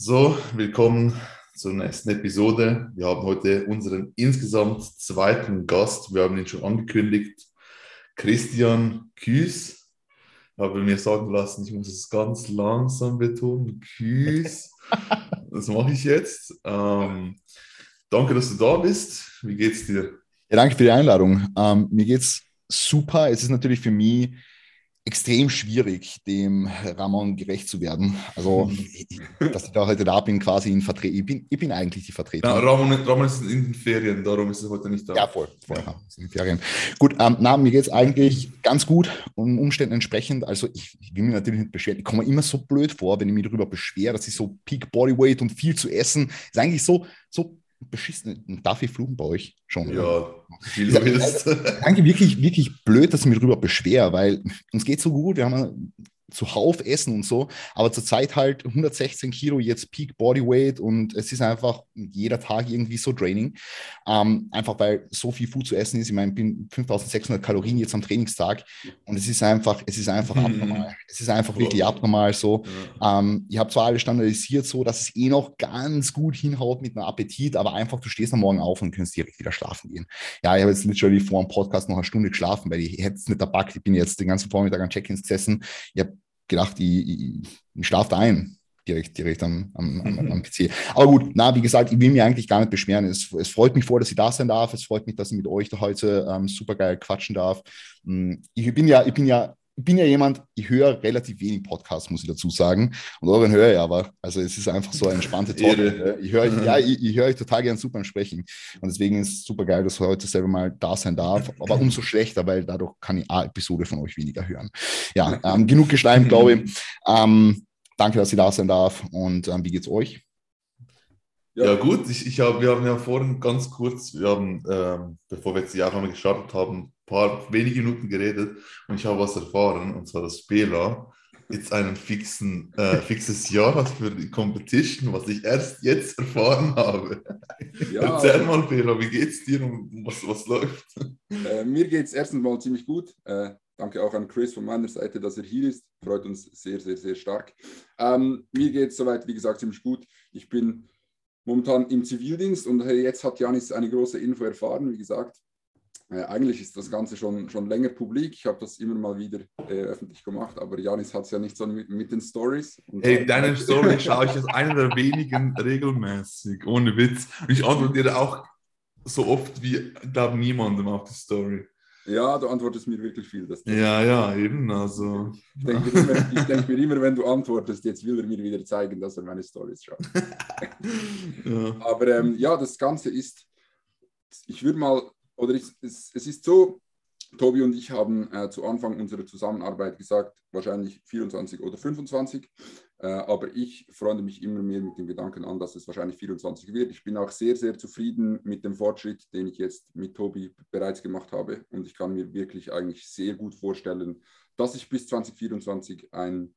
So, willkommen zur nächsten Episode. Wir haben heute unseren insgesamt zweiten Gast. Wir haben ihn schon angekündigt. Christian Küß. Ich habe mir sagen lassen, ich muss es ganz langsam betonen. Küß. Das mache ich jetzt. Ähm, danke, dass du da bist. Wie geht's dir? Ja, danke für die Einladung. Ähm, mir geht's super. Es ist natürlich für mich extrem schwierig, dem Ramon gerecht zu werden. Also, mhm. dass ich da heute da bin, quasi in Vertretung. Ich bin, ich bin eigentlich die Vertretung. Ja, Ramon, Ramon ist in den Ferien, darum ist er heute nicht da. Ja, voll. voll ja. in den Ferien. Gut, ähm, na, mir geht es eigentlich ganz gut und Umständen entsprechend. Also, ich, ich will mich natürlich nicht beschweren. Ich komme immer so blöd vor, wenn ich mich darüber beschwere, dass ich so Peak Bodyweight und viel zu essen, ist eigentlich so, so beschissen. Darf ich fluchen bei euch schon? Ja, viel ja, ist. Danke, wirklich, wirklich blöd, dass ich mich darüber beschwere, weil uns geht so gut. Wir haben zuhauf essen und so, aber zurzeit halt 116 Kilo jetzt Peak Bodyweight und es ist einfach jeder Tag irgendwie so draining, ähm, einfach weil so viel Food zu essen ist. Ich meine, ich bin 5600 Kalorien jetzt am Trainingstag und es ist einfach, es ist einfach hm. abnormal. Es ist einfach wirklich abnormal so. Ja. Ähm, ich habe zwar alles standardisiert so, dass es eh noch ganz gut hinhaut mit einem Appetit, aber einfach du stehst am Morgen auf und kannst direkt wieder schlafen gehen. Ja, ich habe jetzt literally vor dem Podcast noch eine Stunde geschlafen, weil ich hätte es nicht erbackt. Ich bin jetzt den ganzen Vormittag an Check-ins gesessen. Ich habe gedacht, ich, ich, ich schlafe ein, direkt, direkt am, am, am, am, PC. Aber gut, na, wie gesagt, ich will mich eigentlich gar nicht beschweren. Es, es freut mich vor, dass ich da sein darf. Es freut mich, dass ich mit euch da heute ähm, super geil quatschen darf. Hm, ich bin ja, ich bin ja bin ja jemand, ich höre relativ wenig Podcasts, muss ich dazu sagen. Und euren höre ich aber. Also es ist einfach so eine entspannte Talk. ich höre ja, ich, ich höre euch total gern super Sprechen. Und deswegen ist es super geil, dass ich heute selber mal da sein darf. Aber umso schlechter, weil dadurch kann ich eine Episode von euch weniger hören. Ja, ähm, genug geschleimt, glaube ich. Ähm, danke, dass ich da sein darf. Und ähm, wie geht's euch? Ja, ja gut, ich, ich hab, wir haben ja vorhin ganz kurz, wir haben, ähm, bevor wir jetzt die Aufnahme gestartet haben, paar wenige Minuten geredet und ich habe was erfahren, und zwar, dass Bela jetzt ein fixen, äh, fixes Jahr hat für die Competition, was ich erst jetzt erfahren habe. Ja, Erzähl mal, Bela, wie geht's dir und was, was läuft? Äh, mir geht es erstens mal ziemlich gut. Äh, danke auch an Chris von meiner Seite, dass er hier ist. Freut uns sehr, sehr, sehr stark. Ähm, mir geht es soweit, wie gesagt, ziemlich gut. Ich bin momentan im Zivildienst und jetzt hat Janis eine große Info erfahren. Wie gesagt, äh, eigentlich ist das Ganze schon, schon länger publik. Ich habe das immer mal wieder äh, öffentlich gemacht, aber Janis hat es ja nicht so mit, mit den Stories. Hey, deine Story schaue ich als einer der wenigen regelmäßig, ohne Witz. Und ich antworte dir auch so oft wie, glaube niemandem auf die Story. Ja, du antwortest mir wirklich viel. Das ja, ja, eben. Also. Ich denke mir, immer, denk mir immer, wenn du antwortest, jetzt will er mir wieder zeigen, dass er meine Stories schaut. ja. Aber ähm, ja, das Ganze ist, ich würde mal oder ich, es, es, ist so, Tobi und ich haben äh, zu Anfang unserer Zusammenarbeit gesagt, wahrscheinlich 24 oder 25. Äh, aber ich freue mich immer mehr mit dem Gedanken an, dass es wahrscheinlich 24 wird. Ich bin auch sehr, sehr zufrieden mit dem Fortschritt, den ich jetzt mit Tobi bereits gemacht habe. Und ich kann mir wirklich eigentlich sehr gut vorstellen, dass ich bis 2024 ein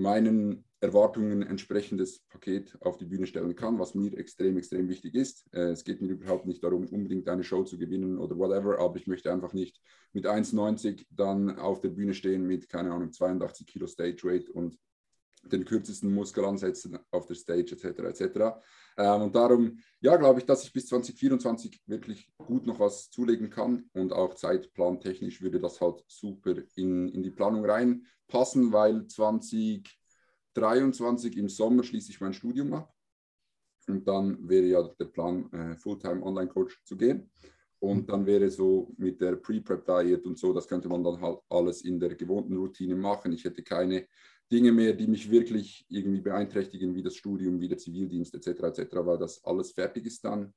meinen Erwartungen entsprechendes Paket auf die Bühne stellen kann, was mir extrem, extrem wichtig ist. Äh, es geht mir überhaupt nicht darum, unbedingt eine Show zu gewinnen oder whatever, aber ich möchte einfach nicht mit 1,90 dann auf der Bühne stehen mit, keine Ahnung, 82 Kilo Stage Weight und den kürzesten Muskelansätzen auf der Stage etc. etc. Ähm, und darum, ja, glaube ich, dass ich bis 2024 wirklich gut noch was zulegen kann und auch zeitplantechnisch würde das halt super in, in die Planung reinpassen, weil 2023 im Sommer schließe ich mein Studium ab und dann wäre ja der Plan, äh, Fulltime Online-Coach zu gehen. Und dann wäre so mit der Pre-Prep-Diet und so, das könnte man dann halt alles in der gewohnten Routine machen. Ich hätte keine Dinge mehr, die mich wirklich irgendwie beeinträchtigen, wie das Studium, wie der Zivildienst etc. etc., weil das alles fertig ist dann.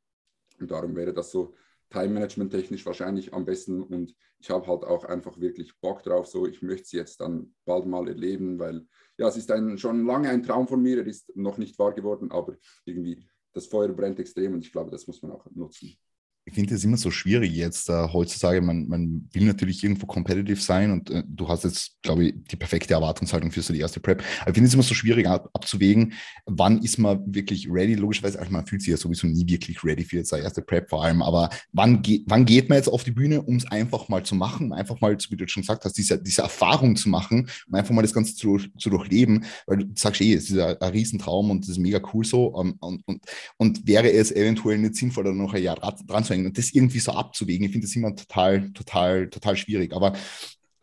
Und darum wäre das so Time-Management technisch wahrscheinlich am besten. Und ich habe halt auch einfach wirklich Bock drauf. So, ich möchte es jetzt dann bald mal erleben, weil ja, es ist ein, schon lange ein Traum von mir. Er ist noch nicht wahr geworden, aber irgendwie das Feuer brennt extrem und ich glaube, das muss man auch nutzen. Ich finde es immer so schwierig jetzt äh, heutzutage. Man, man will natürlich irgendwo competitive sein und äh, du hast jetzt, glaube ich, die perfekte Erwartungshaltung für so die erste Prep. Aber ich finde es immer so schwierig ab, abzuwägen, wann ist man wirklich ready. Logischerweise, also man fühlt sich ja sowieso nie wirklich ready für jetzt die erste Prep vor allem. Aber wann, ge wann geht man jetzt auf die Bühne, um es einfach mal zu machen, einfach mal, wie du schon gesagt hast, diese, diese Erfahrung zu machen und einfach mal das Ganze zu, zu durchleben, weil du sagst eh, es ist ein, ein Riesentraum und das ist mega cool so. Um, und, und, und wäre es eventuell nicht sinnvoll, dann noch ein Jahr dran zu anzuhängen und das irgendwie so abzuwägen. Ich finde das immer total, total, total schwierig. Aber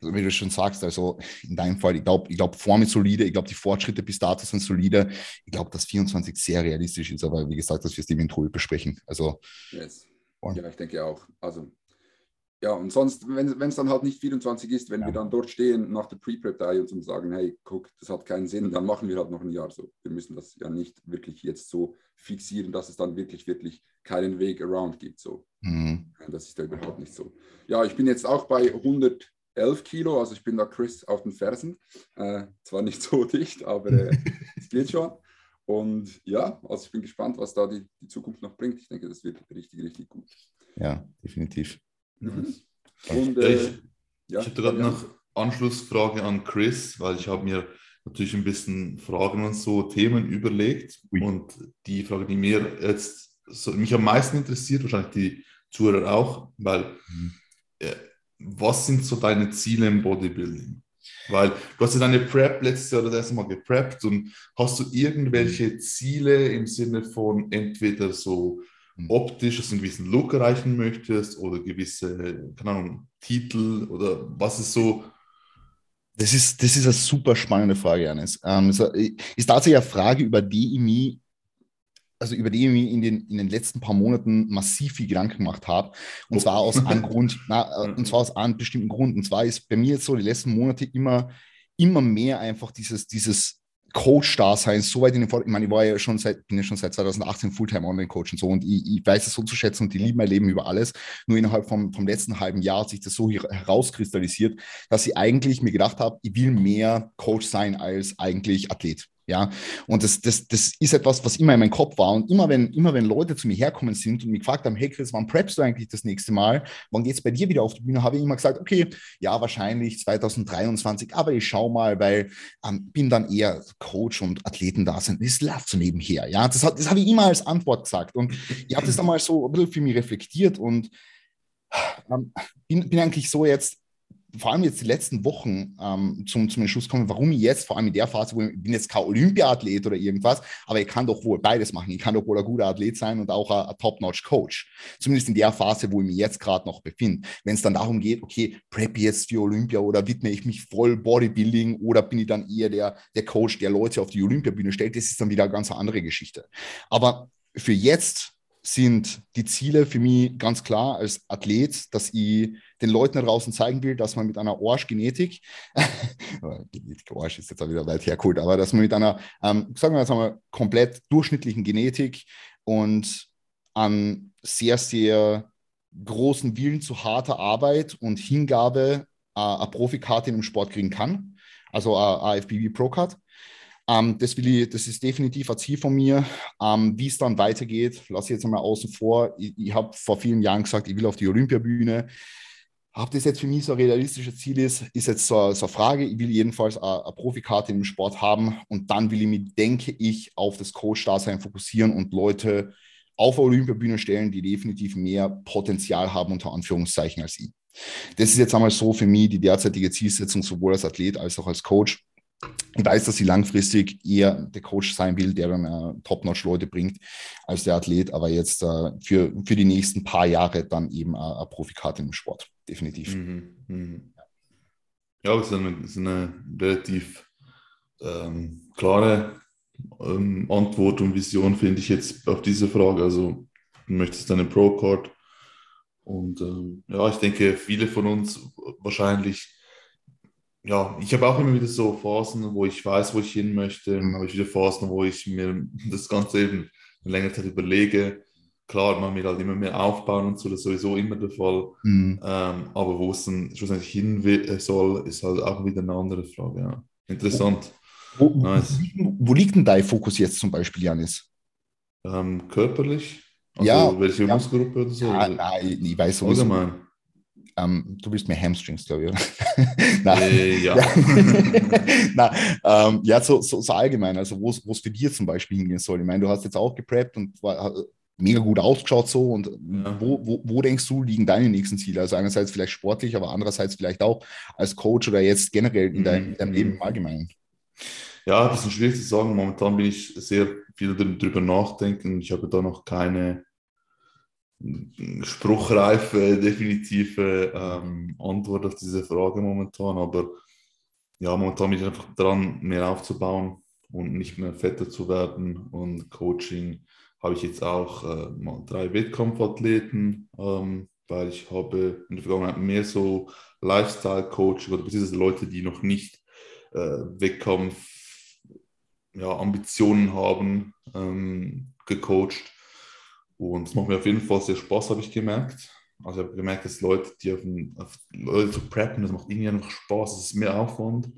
wie du schon sagst, also in deinem Fall, ich glaube, ich glaube, Form ist solide, ich glaube, die Fortschritte bis dato sind solide. Ich glaube, dass 24 sehr realistisch ist, aber wie gesagt, dass wir es eventuell besprechen. Also, yes. Ja, ich denke auch. Also, ja, und sonst, wenn es dann halt nicht 24 ist, wenn ja. wir dann dort stehen nach der Pre-Prep-Day und sagen, hey, guck, das hat keinen Sinn, dann machen wir halt noch ein Jahr so. Wir müssen das ja nicht wirklich jetzt so fixieren, dass es dann wirklich, wirklich keinen Weg around gibt. So. Mhm. Das ist ja überhaupt nicht so. Ja, ich bin jetzt auch bei 111 Kilo, also ich bin da Chris auf den Fersen. Äh, zwar nicht so dicht, aber äh, es geht schon. Und ja, also ich bin gespannt, was da die, die Zukunft noch bringt. Ich denke, das wird richtig, richtig gut. Ja, definitiv. Mhm. Und, äh, ich, ja, ich hatte gerade noch Anschlussfrage an Chris, weil ich habe mir natürlich ein bisschen Fragen und so Themen überlegt. Ui. Und die Frage, die mir jetzt so, mich am meisten interessiert, wahrscheinlich die Zuhörer auch, weil mhm. äh, was sind so deine Ziele im Bodybuilding? Weil du hast ja deine Prep letztes Jahr das erste Mal gepreppt und hast du irgendwelche Ziele im Sinne von entweder so mhm. Optisch, dass du einen gewissen Look erreichen möchtest oder gewisse, keine Ahnung, Titel oder was ist so das ist, das ist eine super spannende Frage, Janis. Ähm, ist tatsächlich eine Frage, über die ich mich, also über die ich mir in den, in den letzten paar Monaten massiv viel Gedanken gemacht habe. Und oh. zwar aus einem Grund, na, äh, und zwar aus einem bestimmten Grund. Und zwar ist bei mir jetzt so die letzten Monate immer, immer mehr einfach dieses, dieses Coach-Dasein so weit in den Vordergrund. Ich meine, ich war ja schon seit, bin ja schon seit 2018 Fulltime Online-Coach und so und ich, ich, weiß es so zu schätzen und die lieben mein Leben über alles. Nur innerhalb vom, vom letzten halben Jahr hat sich das so herauskristallisiert, dass ich eigentlich mir gedacht habe, ich will mehr Coach sein als eigentlich Athlet. Ja, und das, das, das ist etwas, was immer in meinem Kopf war. Und immer wenn, immer wenn Leute zu mir herkommen sind und mich gefragt haben, hey Chris, wann preppst du eigentlich das nächste Mal? Wann geht es bei dir wieder auf die Bühne? Habe ich immer gesagt, okay, ja, wahrscheinlich 2023, aber ich schau mal, weil ähm, bin dann eher Coach und Athleten da sind. Das läuft so nebenher. Ja, das, das habe ich immer als Antwort gesagt. Und ich habe das dann mal so ein bisschen für mich reflektiert und ähm, bin, bin eigentlich so jetzt vor allem jetzt die letzten Wochen ähm, zum, zum Entschluss kommen, warum ich jetzt, vor allem in der Phase, wo ich, ich bin jetzt kein Olympiaathlet oder irgendwas, aber ich kann doch wohl beides machen. Ich kann doch wohl ein guter Athlet sein und auch ein, ein Top-Notch-Coach. Zumindest in der Phase, wo ich mich jetzt gerade noch befinde. Wenn es dann darum geht, okay, prep jetzt für Olympia oder widme ich mich voll Bodybuilding oder bin ich dann eher der, der Coach, der Leute auf die Olympiabühne stellt, das ist dann wieder eine ganz andere Geschichte. Aber für jetzt sind die Ziele für mich ganz klar als Athlet, dass ich den Leuten da draußen zeigen will, dass man mit einer Orsch-Genetik, Genetik Orsch ist jetzt auch wieder weit hergeholt, aber dass man mit einer, ähm, sagen wir mal, komplett durchschnittlichen Genetik und an sehr, sehr großen Willen zu harter Arbeit und Hingabe äh, eine Profikarte in dem Sport kriegen kann, also eine AFBB Pro Card. Ähm, das, will ich, das ist definitiv ein Ziel von mir. Ähm, Wie es dann weitergeht, lasse ich jetzt einmal außen vor. Ich, ich habe vor vielen Jahren gesagt, ich will auf die Olympiabühne. Ob das jetzt für mich so ein realistisches Ziel ist, ist jetzt so, so eine Frage. Ich will jedenfalls eine, eine Profikarte im Sport haben und dann will ich mich, denke ich, auf das Coach-Dasein fokussieren und Leute auf der Olympiabühne stellen, die definitiv mehr Potenzial haben, unter Anführungszeichen, als ich. Das ist jetzt einmal so für mich die derzeitige Zielsetzung, sowohl als Athlet als auch als Coach. Ich weiß, dass sie langfristig eher der Coach sein will, der dann äh, Top-Notch-Leute bringt, als der Athlet, aber jetzt äh, für, für die nächsten paar Jahre dann eben äh, eine Profikarte im Sport, definitiv. Mhm, mh. Ja, das ist eine, das ist eine relativ ähm, klare ähm, Antwort und Vision, finde ich jetzt auf diese Frage. Also, du möchtest eine Pro-Card und ähm, ja, ich denke, viele von uns wahrscheinlich ja, ich habe auch immer wieder so Phasen, wo ich weiß, wo ich hin möchte. Dann habe ich wieder Phasen, wo ich mir das Ganze eben eine längere Zeit überlege. Klar, man will halt immer mehr aufbauen und so, das ist sowieso immer der Fall. Mhm. Ähm, aber wo es dann schlussendlich hin äh, soll, ist halt auch wieder eine andere Frage. Ja. Interessant. Wo, nice. wo, liegt, wo liegt denn dein Fokus jetzt zum Beispiel, Janis? Ähm, körperlich. Also ja, welche ja. Muskelgruppe oder so? Ja? Nein, ich weiß sowieso. Allgemein. Ähm, du willst mehr Hamstrings, glaube ich, oder? nein. Äh, ja. nein, ähm, ja, so, so, so, allgemein, also wo es für dir zum Beispiel hingehen soll. Ich meine, du hast jetzt auch gepreppt und war, mega gut ausgeschaut so und ja. wo, wo, wo denkst du, liegen deine nächsten Ziele? Also einerseits vielleicht sportlich, aber andererseits vielleicht auch als Coach oder jetzt generell in, dein, in deinem Leben im mhm. Allgemeinen. Ja, das ist schwierig zu sagen. Momentan bin ich sehr viel darüber nachdenken. Ich habe da noch keine spruchreife, definitive ähm, Antwort auf diese Frage momentan. Aber ja, momentan bin ich einfach dran, mehr aufzubauen und nicht mehr fetter zu werden. Und Coaching habe ich jetzt auch äh, mal drei Wettkampfathleten, ähm, weil ich habe in der Vergangenheit mehr so Lifestyle-Coaching oder beziehungsweise Leute, die noch nicht äh, Wettkampf ja, Ambitionen haben, ähm, gecoacht. Und es macht mir auf jeden Fall sehr Spaß, habe ich gemerkt. Also ich habe gemerkt, dass Leute, die auf, auf Leute zu preppen, das macht irgendwie einfach Spaß, es ist mehr Aufwand.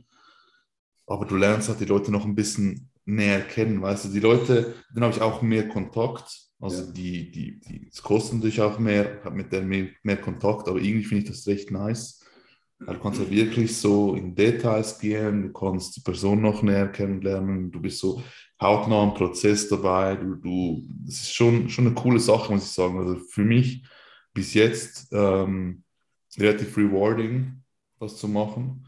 Aber du lernst halt die Leute noch ein bisschen näher kennen, weißt du, die Leute, dann habe ich auch mehr Kontakt, also ja. die, die, die, es kostet natürlich auch mehr, habe mit denen mehr, mehr Kontakt, aber irgendwie finde ich das recht nice. Du kannst ja wirklich so in Details gehen, du kannst die Person noch näher kennenlernen, du bist so hautnah im Prozess dabei, du, du, das ist schon, schon eine coole Sache, muss ich sagen. Also für mich bis jetzt ähm, relativ rewarding, was zu machen.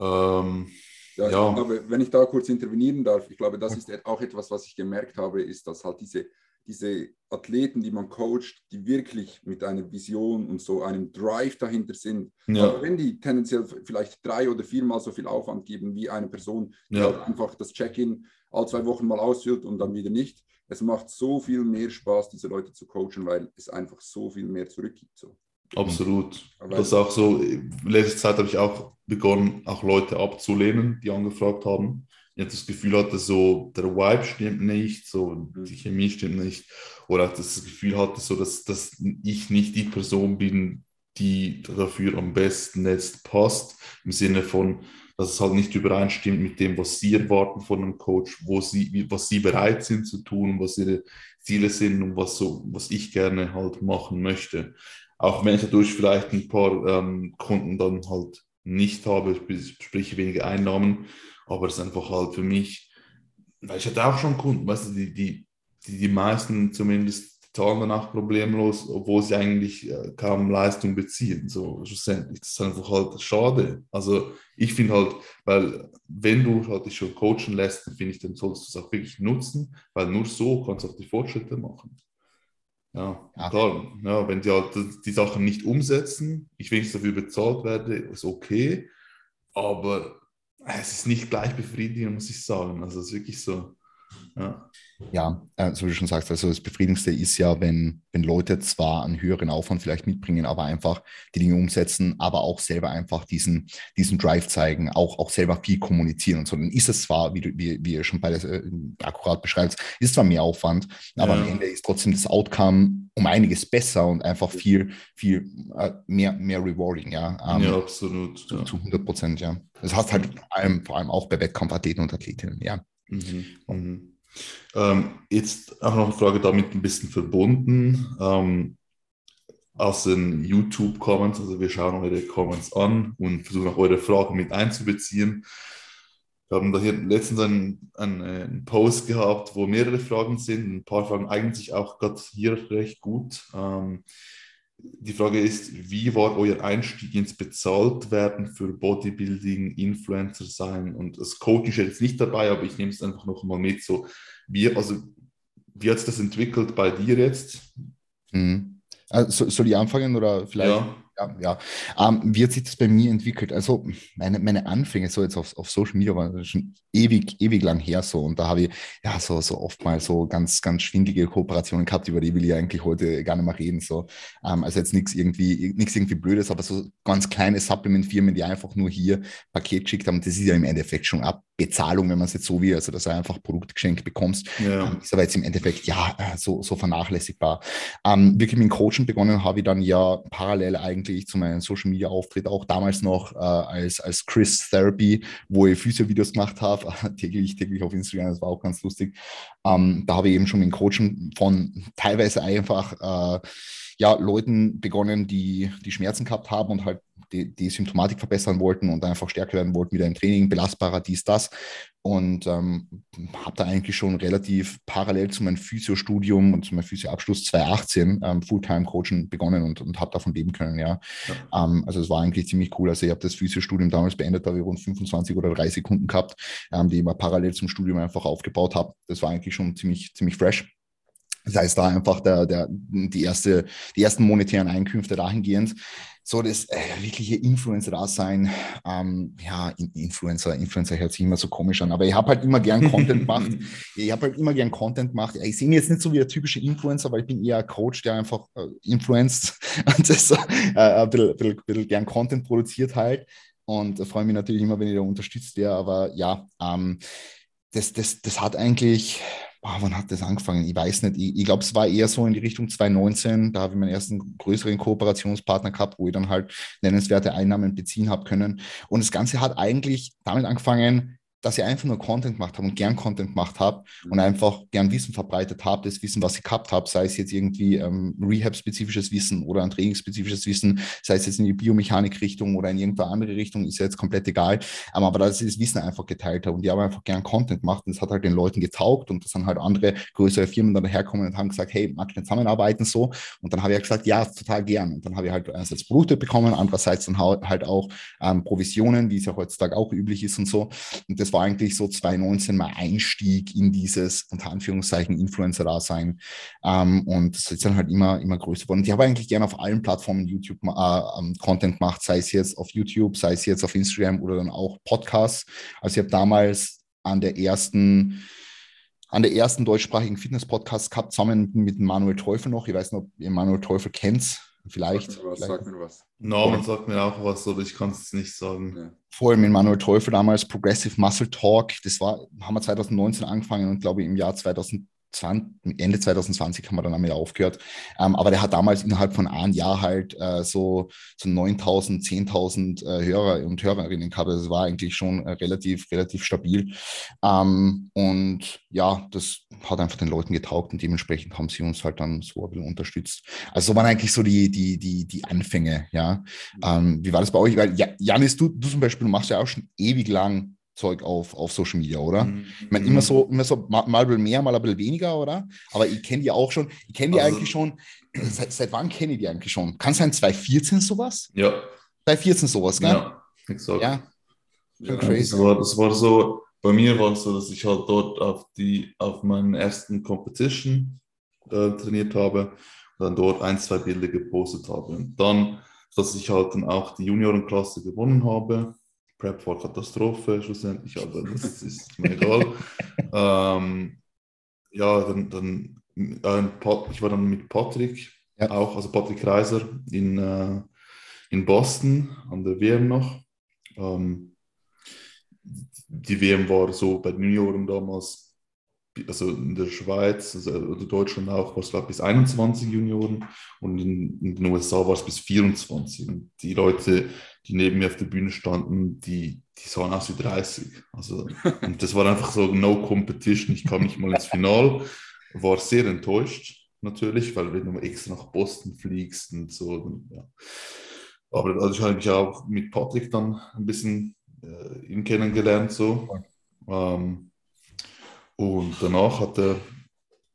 Ähm, ja, ja. Aber wenn ich da kurz intervenieren darf, ich glaube, das ist auch etwas, was ich gemerkt habe, ist, dass halt diese, diese Athleten, die man coacht, die wirklich mit einer Vision und so einem Drive dahinter sind, ja. also wenn die tendenziell vielleicht drei oder viermal so viel Aufwand geben wie eine Person, die ja. halt einfach das Check-in all zwei Wochen mal ausfüllt und dann wieder nicht. Es macht so viel mehr Spaß, diese Leute zu coachen, weil es einfach so viel mehr zurückgibt. So. Absolut. Aber das ist auch so, letzte Zeit habe ich auch begonnen, auch Leute abzulehnen, die angefragt haben. Ich das Gefühl hatte, so der Vibe stimmt nicht, so mhm. die Chemie stimmt nicht. Oder das Gefühl hatte, so dass, dass ich nicht die Person bin, die dafür am besten jetzt passt. Im Sinne von, dass es halt nicht übereinstimmt mit dem, was sie erwarten von einem Coach, wo sie, was sie bereit sind zu tun, was ihre Ziele sind und was, so, was ich gerne halt machen möchte. Auch wenn ich dadurch vielleicht ein paar ähm, Kunden dann halt nicht habe, sprich weniger Einnahmen, aber es ist einfach halt für mich, weil ich hatte auch schon Kunden, weißt du, die, die, die, die meisten zumindest zahlen danach problemlos, obwohl sie eigentlich äh, kaum Leistung beziehen. So schlussendlich. Das ist einfach halt schade. Also ich finde halt, weil wenn du halt dich schon coachen lässt, dann finde ich, dann solltest du es auch wirklich nutzen, weil nur so kannst du auch die Fortschritte machen. Ja, ja. klar. Ja, wenn die halt die Sachen nicht umsetzen, ich wenigstens dafür bezahlt werde, ist okay. Aber es ist nicht gleich befriedigend, muss ich sagen. Also es ist wirklich so. Ja, ja äh, so wie du schon sagst, also das Befriedigendste ist ja, wenn, wenn Leute zwar einen höheren Aufwand vielleicht mitbringen, aber einfach die Dinge umsetzen, aber auch selber einfach diesen, diesen Drive zeigen, auch, auch selber viel kommunizieren und so. Dann ist es zwar, wie du wie, wie ihr schon beide äh, akkurat beschreibst, ist zwar mehr Aufwand, aber ja. am Ende ist trotzdem das Outcome um einiges besser und einfach viel, viel äh, mehr, mehr rewarding, ja. Ähm, ja, absolut. Zu, ja. zu 100 Prozent, ja. Das heißt halt vor allem, vor allem auch bei Wettkampfathleten und Athletinnen, ja. Mhm. Mhm. Ähm, jetzt auch noch eine Frage damit ein bisschen verbunden. Ähm, aus den YouTube-Comments, also wir schauen eure Comments an und versuchen auch eure Fragen mit einzubeziehen. Wir haben da hier letztens einen, einen, Post gehabt, wo mehrere Fragen sind. Ein paar Fragen eignen sich auch gerade hier recht gut. Ähm, die Frage ist, wie war euer Einstieg ins Bezahltwerden für Bodybuilding, Influencer sein? Und das Coaching steht jetzt nicht dabei, aber ich nehme es einfach noch mal mit. So, wie, also, wie hat sich das entwickelt bei dir jetzt? Mhm. Also, soll ich anfangen oder vielleicht? Ja. Ja, ja. Ähm, wie hat sich das bei mir entwickelt? Also meine, meine Anfänge so jetzt auf, auf Social Media waren schon ewig, ewig lang her so. Und da habe ich ja so, so oft mal so ganz, ganz schwindige Kooperationen gehabt, über die will ich eigentlich heute gar nicht mehr reden. So. Ähm, also jetzt nichts irgendwie, nichts irgendwie Blödes, aber so ganz kleine Supplement-Firmen, die einfach nur hier Paket schickt haben. Das ist ja im Endeffekt schon ab Bezahlung, wenn man es jetzt so will, also dass du einfach Produkt geschenkt bekommst, ja. ähm, ist aber jetzt im Endeffekt ja äh, so, so vernachlässigbar. Ähm, wirklich mit dem Coaching begonnen habe ich dann ja parallel eigentlich zu meinem Social Media Auftritt, auch damals noch äh, als, als Chris Therapy, wo ich Physio-Videos gemacht habe, täglich, täglich auf Instagram, das war auch ganz lustig. Ähm, da habe ich eben schon mit dem Coaching von teilweise einfach äh, ja, Leuten begonnen, die, die Schmerzen gehabt haben und halt die, die Symptomatik verbessern wollten und einfach stärker werden wollten, wieder im Training, belastbarer, dies, das. Und ähm, habe da eigentlich schon relativ parallel zu meinem Physiostudium und zu meinem Physioabschluss 2018 ähm, Fulltime-Coaching begonnen und, und habe davon leben können, ja. ja. Ähm, also es war eigentlich ziemlich cool. Also ich habe das Physiostudium damals beendet, da habe ich rund 25 oder 30 Kunden gehabt, ähm, die ich immer parallel zum Studium einfach aufgebaut habe. Das war eigentlich schon ziemlich, ziemlich fresh. Das heißt, da einfach der, der, die, erste, die ersten monetären Einkünfte dahingehend. So das äh, wirkliche Influencer-Dasein, ähm, ja, Influencer, Influencer hört sich immer so komisch an, aber ich habe halt immer gern Content gemacht. ich habe halt immer gern Content gemacht. Ich sehe mich jetzt nicht so wie der typische Influencer, weil ich bin eher ein Coach, der einfach äh, influenced und das, äh, ein, bisschen, ein, bisschen, ein bisschen gern Content produziert halt. Und freue mich natürlich immer, wenn ihr da unterstützt, ja, aber ja, ähm, das, das, das hat eigentlich, boah, wann hat das angefangen? Ich weiß nicht. Ich, ich glaube, es war eher so in die Richtung 2019. Da habe ich meinen ersten größeren Kooperationspartner gehabt, wo ich dann halt nennenswerte Einnahmen beziehen habe können. Und das Ganze hat eigentlich damit angefangen, dass ich einfach nur Content gemacht habe und gern Content gemacht habe und einfach gern Wissen verbreitet habe, das Wissen, was ich gehabt habe, sei es jetzt irgendwie ähm, Rehab-spezifisches Wissen oder ein Trainingsspezifisches Wissen, sei es jetzt in die Biomechanik-Richtung oder in irgendeine andere Richtung, ist ja jetzt komplett egal. Ähm, aber dass ich das Wissen einfach geteilt habe und die haben einfach gern Content gemacht und es hat halt den Leuten getaugt und das sind halt andere größere Firmen dann daherkommen und haben gesagt, hey, magst du zusammenarbeiten so? Und dann habe ich ja gesagt, ja, total gern. Und dann habe ich halt einerseits Produkte bekommen, andererseits dann halt auch ähm, Provisionen, wie es ja heutzutage auch üblich ist und so. Und das war eigentlich so 2019 mein Einstieg in dieses, unter Anführungszeichen, Influencer-Dasein. Ähm, und das ist dann halt immer, immer größer geworden. Ich habe eigentlich gerne auf allen Plattformen YouTube äh, ähm, Content gemacht, sei es jetzt auf YouTube, sei es jetzt auf Instagram oder dann auch Podcasts. Also ich habe damals an der ersten an der ersten deutschsprachigen Fitness-Podcast gehabt, zusammen mit Manuel Teufel noch. Ich weiß nicht, ob ihr Manuel Teufel kennt. Vielleicht. Sag mir was. Vielleicht. Sag mir was. Norman sagt mir auch was, aber ich kann es nicht sagen. Ja. Vorher mit Manuel Teufel damals Progressive Muscle Talk. Das war, haben wir 2019 angefangen und glaube ich im Jahr 2000 Ende 2020 haben wir dann damit aufgehört. Ähm, aber der hat damals innerhalb von einem Jahr halt äh, so, so 9000, 10.000 äh, Hörer und Hörerinnen gehabt. Das war eigentlich schon äh, relativ, relativ stabil. Ähm, und ja, das hat einfach den Leuten getaugt und dementsprechend haben sie uns halt dann so ein bisschen unterstützt. Also so waren eigentlich so die, die, die, die Anfänge, ja. Ähm, wie war das bei euch? Weil Janis, du, du zum Beispiel, du machst ja auch schon ewig lang Zeug auf, auf Social Media, oder? Mhm. Ich meine, immer so, immer so mal, mal ein bisschen mehr, mal ein bisschen weniger, oder? Aber ich kenne die auch schon, ich kenne die also, eigentlich schon, seit, seit wann kenne ich die eigentlich schon? Kann es sein 2014 sowas? Ja. 2014 sowas, gell? Ja, exakt. Ja. ja crazy. Das war, das war so, bei mir war es so, dass ich halt dort auf die, auf meinen ersten Competition äh, trainiert habe und dann dort ein, zwei Bilder gepostet habe. Und dann, dass ich halt dann auch die Juniorenklasse gewonnen habe, Prep war Katastrophe schlussendlich, aber das ist mir egal. ähm, ja, dann, dann äh, ich war dann mit Patrick ja. auch, also Patrick Reiser in, äh, in Boston an der WM noch. Ähm, die WM war so bei den Junioren damals, also in der Schweiz also, oder Deutschland auch, war es glaube bis 21 Junioren und in, in den USA war es bis 24. Und die Leute, die neben mir auf der Bühne standen, die, die sahen aus wie 30. Also, und das war einfach so no competition. Ich kam nicht mal ins Finale, war sehr enttäuscht natürlich, weil wenn du extra nach Boston fliegst und so. Dann, ja. Aber also ich habe mich auch mit Patrick dann ein bisschen äh, ihn kennengelernt so. Ähm, und danach hat er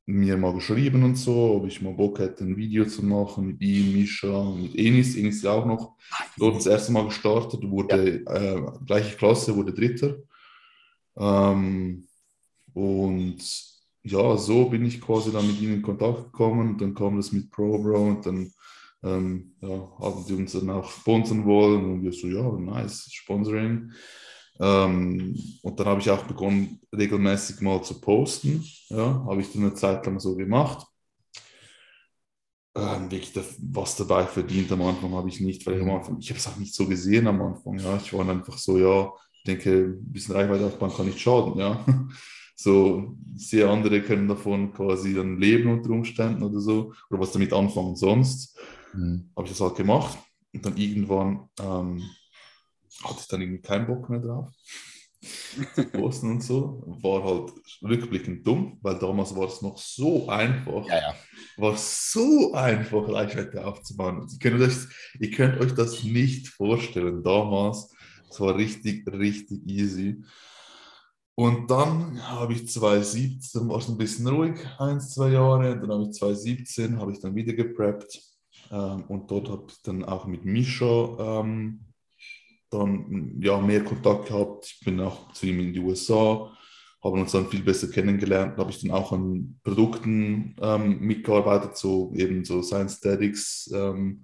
mir mal geschrieben und so, ob ich mal Bock hätte, ein Video zu machen mit ihm, Misha, mit Enis. Enis ist ja auch noch dort das erste Mal gestartet, wurde ja. äh, gleiche Klasse, wurde Dritter. Ähm, und ja, so bin ich quasi dann mit ihm in Kontakt gekommen. Dann kam das mit ProBro und dann ähm, ja, haben die uns dann auch sponsern wollen. Und wir so, ja, nice, Sponsoring. Ähm, und dann habe ich auch begonnen, regelmäßig mal zu posten. Ja, habe ich dann eine Zeit lang so gemacht. Ähm, wirklich, was dabei verdient am Anfang habe ich nicht, weil ich am Anfang, ich habe es auch nicht so gesehen am Anfang. Ja, ich war einfach so, ja, ich denke, ein bisschen Reichweite aufbauen kann nicht schaden, ja. So, sehr andere können davon quasi dann leben unter Umständen oder so, oder was damit anfangen sonst. Mhm. Habe ich das halt gemacht. Und dann irgendwann ähm, hatte ich dann irgendwie keinen Bock mehr drauf. zu posten und so. War halt rückblickend dumm, weil damals war es noch so einfach. Ja, ja. War so einfach, Reichweite aufzubauen. Ihr könnt, euch, ihr könnt euch das nicht vorstellen. Damals, es war richtig, richtig easy. Und dann habe ich 2017, war es ein bisschen ruhig, eins, zwei Jahre. Dann habe ich 2017, habe ich dann wieder gepreppt. Ähm, und dort habe ich dann auch mit Misha ähm, dann ja, mehr Kontakt gehabt. Ich bin auch zu ihm in die USA, haben uns dann viel besser kennengelernt. Da habe ich dann auch an Produkten ähm, mitgearbeitet, so eben so Science Statics ähm,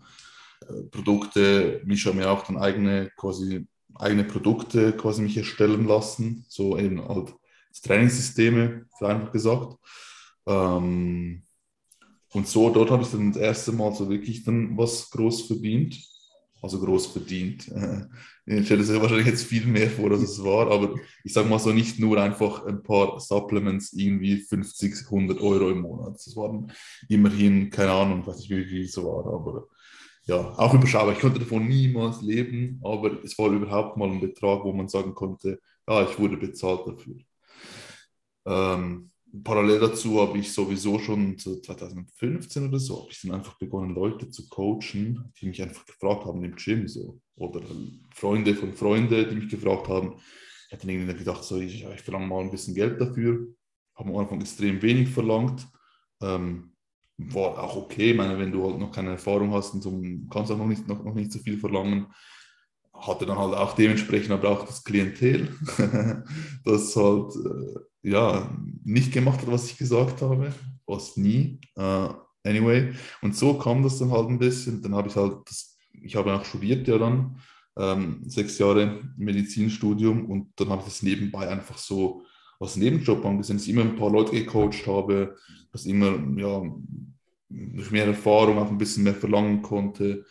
äh, Produkte. Misha hat mir auch dann eigene quasi eigene Produkte quasi mich erstellen lassen, so eben halt Trainingssysteme, vereinfacht gesagt. Ähm, und so, dort habe ich dann das erste Mal so wirklich dann was groß verdient. Also groß verdient. Ich stelle sich wahrscheinlich jetzt viel mehr vor, als es war, aber ich sage mal so, nicht nur einfach ein paar Supplements, irgendwie 50, 100 Euro im Monat. Das waren immerhin, keine Ahnung, weiß nicht, wie viel es war, aber ja, auch überschaubar. Ich konnte davon niemals leben, aber es war überhaupt mal ein Betrag, wo man sagen konnte, ja, ich wurde bezahlt dafür. Ähm, parallel dazu habe ich sowieso schon so 2015 oder so, habe ich dann einfach begonnen, Leute zu coachen, die mich einfach gefragt haben im Gym so. Oder Freunde von Freunden, die mich gefragt haben. Ich hatte dann irgendwie gedacht, so, ich, ich verlange mal ein bisschen Geld dafür. Haben am Anfang extrem wenig verlangt. Ähm, war auch okay. Ich meine, wenn du halt noch keine Erfahrung hast und so, kannst auch noch nicht, noch, noch nicht so viel verlangen. Hatte dann halt auch dementsprechend aber auch das Klientel, das halt äh, ja nicht gemacht hat, was ich gesagt habe, was nie. Uh, anyway, und so kam das dann halt ein bisschen. Dann habe ich halt, das, ich habe auch studiert ja dann, ähm, sechs Jahre Medizinstudium und dann habe ich das nebenbei einfach so als Nebenjob angesehen, dass ich immer ein paar Leute gecoacht habe, dass ich immer ja, durch mehr Erfahrung auch ein bisschen mehr verlangen konnte.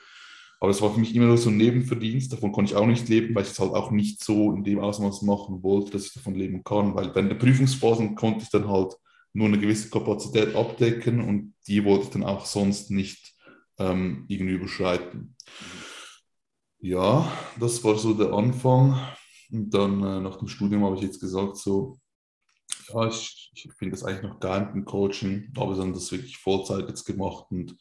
Aber es war für mich immer nur so ein Nebenverdienst, davon konnte ich auch nicht leben, weil ich es halt auch nicht so in dem Ausmaß machen wollte, dass ich davon leben kann, weil während der Prüfungsphasen konnte ich dann halt nur eine gewisse Kapazität abdecken und die wollte ich dann auch sonst nicht ähm, irgendwie überschreiten. Ja, das war so der Anfang. Und dann äh, nach dem Studium habe ich jetzt gesagt, so, ja, ich, ich finde das eigentlich noch geil mit dem Coaching, habe dann das wirklich Vollzeit jetzt gemacht und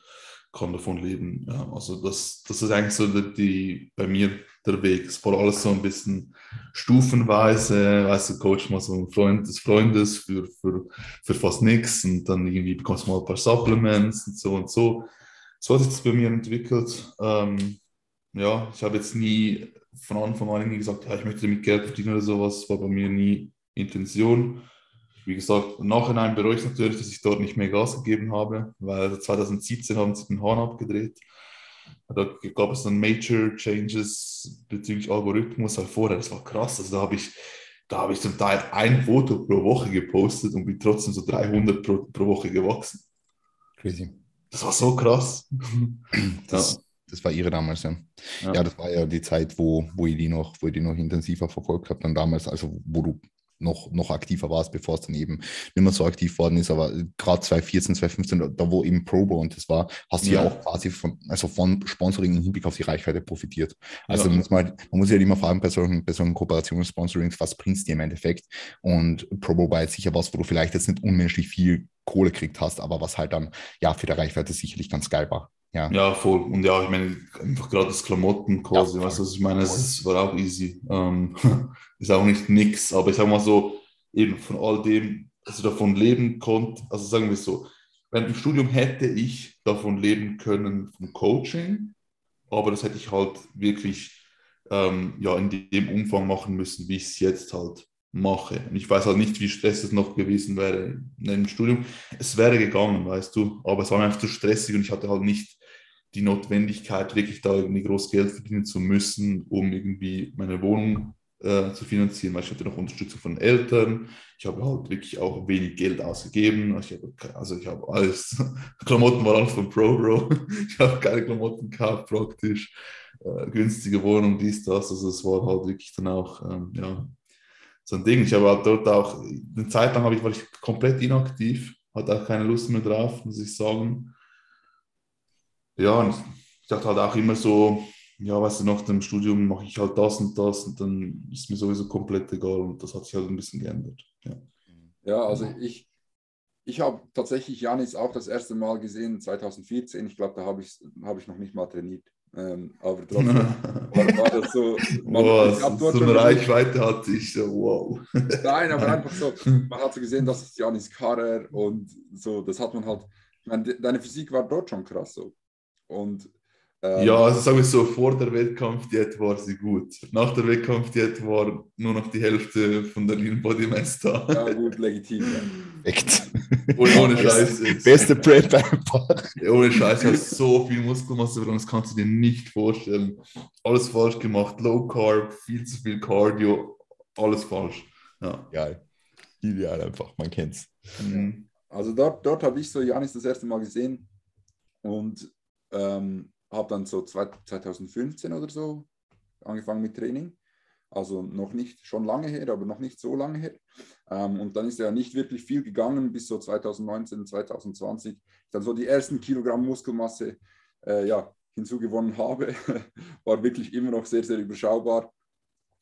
kann davon leben. Ja, also das, das ist eigentlich so die, die, bei mir der Weg. Es war alles so ein bisschen stufenweise, weißt du, Coach mal so ein Freund des Freundes für, für, für fast nichts und dann irgendwie bekommst du mal ein paar Supplements und so und so. So hat sich das bei mir entwickelt. Ähm, ja, ich habe jetzt nie von Anfang an irgendwie gesagt, ja, ich möchte damit Geld verdienen oder sowas, war bei mir nie Intention. Wie gesagt, im Nachhinein bereue ich natürlich, dass ich dort nicht mehr Gas gegeben habe, weil 2017 haben sie den Hahn abgedreht. Da gab es dann Major Changes bezüglich Algorithmus halt vorher. Das war krass. Also da habe ich, da habe ich zum Teil ein Foto pro Woche gepostet und bin trotzdem so 300 pro, pro Woche gewachsen. Crazy. Das war so krass. Das, ja. das war ihre damals, ja. ja. ja. das war ja die Zeit, wo, wo ich die noch, wo ich die noch intensiver verfolgt habe, dann damals, also wo du noch, noch aktiver warst, bevor es dann eben nicht mehr so aktiv worden ist. Aber gerade 2014, 2015, da wo eben Probo und das war, hast du ja, ja auch quasi von, also von Sponsoring im Hinblick auf die Reichweite profitiert. Also ja. muss man, man muss ja immer fragen bei solchen, bei solchen Kooperationen, Sponsorings, was bringt es dir im Endeffekt? Und Probo war jetzt sicher was, wo du vielleicht jetzt nicht unmenschlich viel Kohle kriegt hast, aber was halt dann ja für die Reichweite sicherlich ganz geil war. Ja. ja, voll. Und ja, ich meine, einfach gerade das Klamotten quasi, ja, weißt du, was ich meine? Es war auch easy. Ähm, ist auch nicht nix, aber ich sag mal so, eben von all dem, dass ich davon leben konnte, also sagen wir so, während dem Studium hätte ich davon leben können vom Coaching, aber das hätte ich halt wirklich ähm, ja, in dem Umfang machen müssen, wie ich es jetzt halt mache. Und ich weiß halt nicht, wie stressig es noch gewesen wäre in dem Studium. Es wäre gegangen, weißt du, aber es war mir einfach zu stressig und ich hatte halt nicht die Notwendigkeit, wirklich da irgendwie groß Geld verdienen zu müssen, um irgendwie meine Wohnung äh, zu finanzieren, weil ich hatte noch Unterstützung von Eltern. Ich habe halt wirklich auch wenig Geld ausgegeben. Ich habe, also ich habe alles, Klamotten waren alles von ProBro. Ich habe keine Klamotten gehabt praktisch. Äh, günstige Wohnung, dies, das. Also es war halt wirklich dann auch, ähm, ja, so ein Ding. Ich habe halt dort auch, eine Zeit lang habe ich, war ich komplett inaktiv, hatte auch keine Lust mehr drauf, muss ich sagen. Ja, und ich dachte halt auch immer so, ja, weißt du, nach dem Studium mache ich halt das und das und dann ist mir sowieso komplett egal und das hat sich halt ein bisschen geändert. Ja, ja also ich, ich habe tatsächlich Janis auch das erste Mal gesehen 2014. Ich glaube, da habe ich, hab ich noch nicht mal trainiert. Ähm, aber trotzdem war, war, das so. Man, wow, so eine Reichweite hatte ich, so, wow. Nein, aber einfach so, man hat so gesehen, das ist Janis Karrer und so, das hat man halt. Ich meine, deine Physik war dort schon krass so. Und ähm, ja, also sagen wir so, vor der Wettkampfdiät war sie gut. Nach der Wettkampfdiät war nur noch die Hälfte von der Lean Body Mass da. Ja, gut, legitim. Echt. Ohne, ohne Scheiße. Beste Prep einfach. ohne Scheiße, hast so viel Muskelmasse verloren, das kannst du dir nicht vorstellen. Alles falsch gemacht, Low Carb, viel zu viel Cardio, alles falsch. Ja. Geil. Ideal einfach, man kennt's. Mhm. Also dort, dort habe ich so Janis das erste Mal gesehen und ähm, habe dann so 2015 oder so angefangen mit Training. Also noch nicht, schon lange her, aber noch nicht so lange her. Ähm, und dann ist ja nicht wirklich viel gegangen bis so 2019, 2020. Dann so die ersten Kilogramm Muskelmasse äh, ja, hinzugewonnen habe, war wirklich immer noch sehr, sehr überschaubar.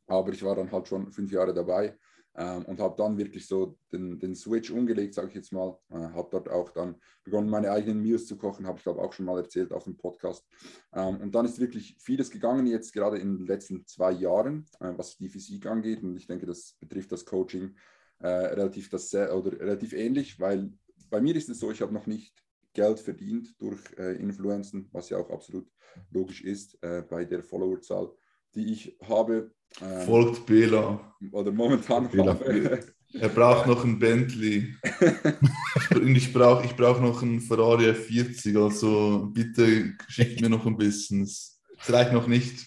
Aber ich war dann halt schon fünf Jahre dabei ähm, und habe dann wirklich so den, den Switch umgelegt, sage ich jetzt mal. Äh, habe dort auch dann begonnen, meine eigenen Meals zu kochen, habe ich glaube auch schon mal erzählt auf dem Podcast. Ähm, und dann ist wirklich vieles gegangen, jetzt gerade in den letzten zwei Jahren, äh, was die Physik angeht. Und ich denke, das betrifft das Coaching äh, relativ, das, oder relativ ähnlich, weil bei mir ist es so, ich habe noch nicht Geld verdient durch äh, Influenzen, was ja auch absolut logisch ist äh, bei der Followerzahl, die ich habe. Ähm, Folgt Bela. Oder momentan Bela. Er braucht noch ein Bentley. Und ich brauche ich brauch noch einen Ferrari F40. Also bitte schickt mir noch ein bisschen. Es reicht noch nicht.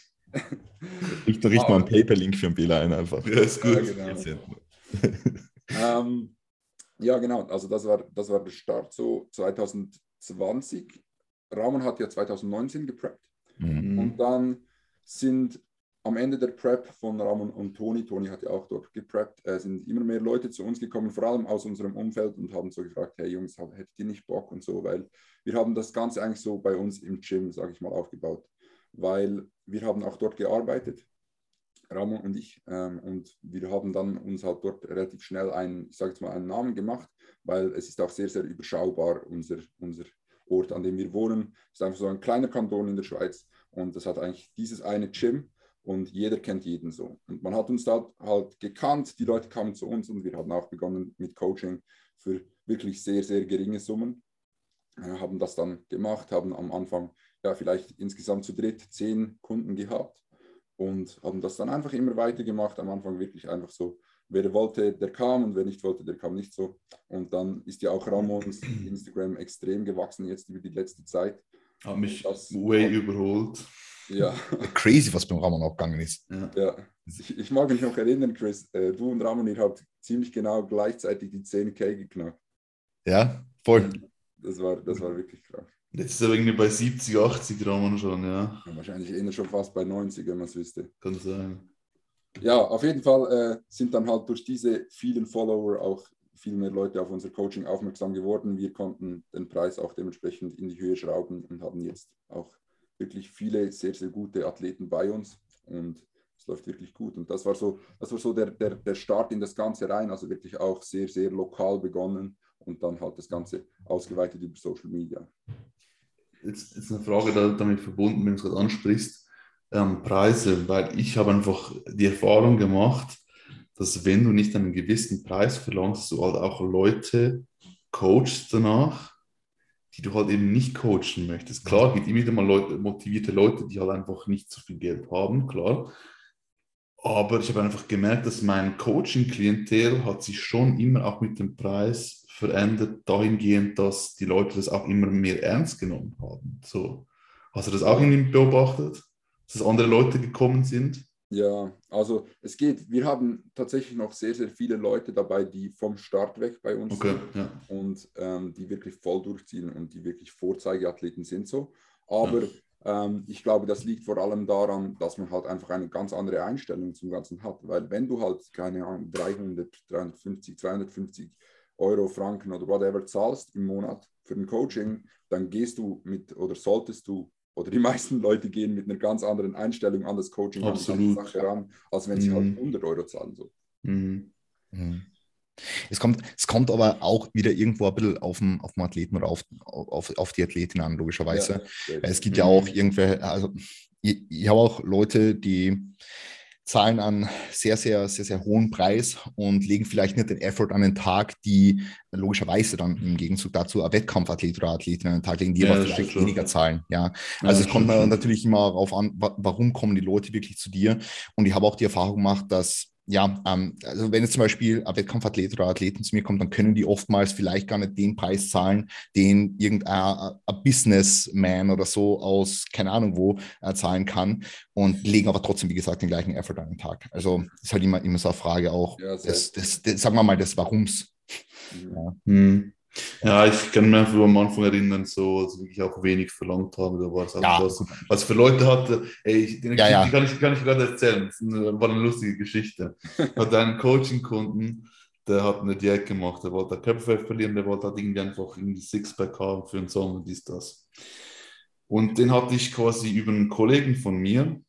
Ich richte mal einen Paper-Link für einen Bela ein einfach. Ja, ist gut. Ja, genau. ähm, ja, genau. Also das war, das war der Start so 2020. Ramon hat ja 2019 gepreppt. Mhm. Und dann sind am Ende der Prep von Ramon und Toni, Toni hat ja auch dort gepreppt, äh, sind immer mehr Leute zu uns gekommen, vor allem aus unserem Umfeld und haben so gefragt, hey Jungs, hättet ihr nicht Bock und so, weil wir haben das Ganze eigentlich so bei uns im Gym, sage ich mal, aufgebaut, weil wir haben auch dort gearbeitet, Ramon und ich, ähm, und wir haben dann uns halt dort relativ schnell einen, ich sage jetzt mal, einen Namen gemacht, weil es ist auch sehr, sehr überschaubar, unser, unser Ort, an dem wir wohnen. Es ist einfach so ein kleiner Kanton in der Schweiz und das hat eigentlich dieses eine Gym und jeder kennt jeden so. Und man hat uns da halt gekannt, die Leute kamen zu uns und wir haben auch begonnen mit Coaching für wirklich sehr, sehr geringe Summen. Wir haben das dann gemacht, haben am Anfang ja vielleicht insgesamt zu dritt zehn Kunden gehabt und haben das dann einfach immer weiter gemacht. Am Anfang wirklich einfach so, wer wollte, der kam und wer nicht wollte, der kam nicht so. Und dann ist ja auch Ramons Instagram extrem gewachsen jetzt über die letzte Zeit. Hat mich das way überholt. Ja. Crazy, was beim Ramon abgegangen ist. Ja. ja. Ich, ich, mag mich noch erinnern, Chris, äh, du und Ramon, ihr habt ziemlich genau gleichzeitig die 10K geknackt. Ja, voll. Das war, das war wirklich krass. Jetzt ist er irgendwie bei 70, 80 Ramon schon, ja. ja wahrscheinlich eher schon fast bei 90, wenn man es wüsste. Kann sein. Ja, auf jeden Fall äh, sind dann halt durch diese vielen Follower auch viel mehr Leute auf unser Coaching aufmerksam geworden. Wir konnten den Preis auch dementsprechend in die Höhe schrauben und haben jetzt auch wirklich viele sehr, sehr gute Athleten bei uns und es läuft wirklich gut. Und das war so, das war so der, der, der Start in das Ganze rein, also wirklich auch sehr, sehr lokal begonnen und dann halt das Ganze ausgeweitet über Social Media. Jetzt ist eine Frage damit verbunden, wenn du es gerade ansprichst, ähm, Preise, weil ich habe einfach die Erfahrung gemacht, dass wenn du nicht einen gewissen Preis verlangst, du halt auch Leute coachst danach, die du halt eben nicht coachen möchtest. Klar, es gibt immer wieder mal Leute, motivierte Leute, die halt einfach nicht so viel Geld haben, klar. Aber ich habe einfach gemerkt, dass mein Coaching-Klientel hat sich schon immer auch mit dem Preis verändert, dahingehend, dass die Leute das auch immer mehr ernst genommen haben. So. Hast du das auch irgendwie beobachtet, dass andere Leute gekommen sind? Ja, also es geht, wir haben tatsächlich noch sehr, sehr viele Leute dabei, die vom Start weg bei uns Okay, sind ja. und ähm, die wirklich voll durchziehen und die wirklich Vorzeigeathleten sind so. Aber ähm, ich glaube, das liegt vor allem daran, dass man halt einfach eine ganz andere Einstellung zum Ganzen hat. Weil wenn du halt, keine Ahnung, 300, 350, 250 Euro, Franken oder whatever zahlst im Monat für ein Coaching, dann gehst du mit oder solltest du oder die meisten Leute gehen mit einer ganz anderen Einstellung an das Coaching, an die Absolut. Sache ran, als wenn sie Mhm. halt 100 Euro zahlen. So. Mhm. Mhm. Es kommt, es kommt aber auch wieder irgendwo ein bisschen auf den, auf den Athleten oder auf, auf, auf die Athletin an, logischerweise. Ja, es gibt ja Mhm. auch irgendwelche, also ich, ich habe auch Leute, die zahlen einen sehr, sehr, sehr, sehr hohen Preis und legen vielleicht nicht den Effort an den Tag, die logischerweise dann im Gegenzug dazu ein Wettkampfathlet oder Athletin an den Tag legen, die Ja, aber vielleicht schon. weniger zahlen. Ja, Ja, also das es kommt natürlich immer darauf an, wa warum kommen die Leute wirklich zu dir. Und ich habe auch die Erfahrung gemacht, dass ja, ähm, also wenn jetzt zum Beispiel ein Wettkampfathlet oder Athleten zu mir kommt, dann können die oftmals vielleicht gar nicht den Preis zahlen, den irgendein ein Businessman oder so aus keine Ahnung wo äh, zahlen kann und legen aber trotzdem, wie gesagt, den gleichen Effort an den Tag. Also das ist halt immer, immer so eine Frage auch, Ja, des, des, des, sagen wir mal, des Warums. Mhm. Ja. Hm. Ja, ich kann mich einfach am Anfang erinnern, so dass wirklich auch wenig verlangt haben. Da war es Ja, was, was für Leute hatte. Ey, ich, die, Ja, ja. kann ich, kann ich gerade erzählen. Das war eine lustige Geschichte. Ich hatte einen Coaching-Kunden, der hat eine Diät gemacht. Der wollte Körperfett verlieren, der wollte halt irgendwie einfach irgendwie Sixpack haben für den Sommer, dies, das. Und den hatte ich quasi über einen Kollegen von mir,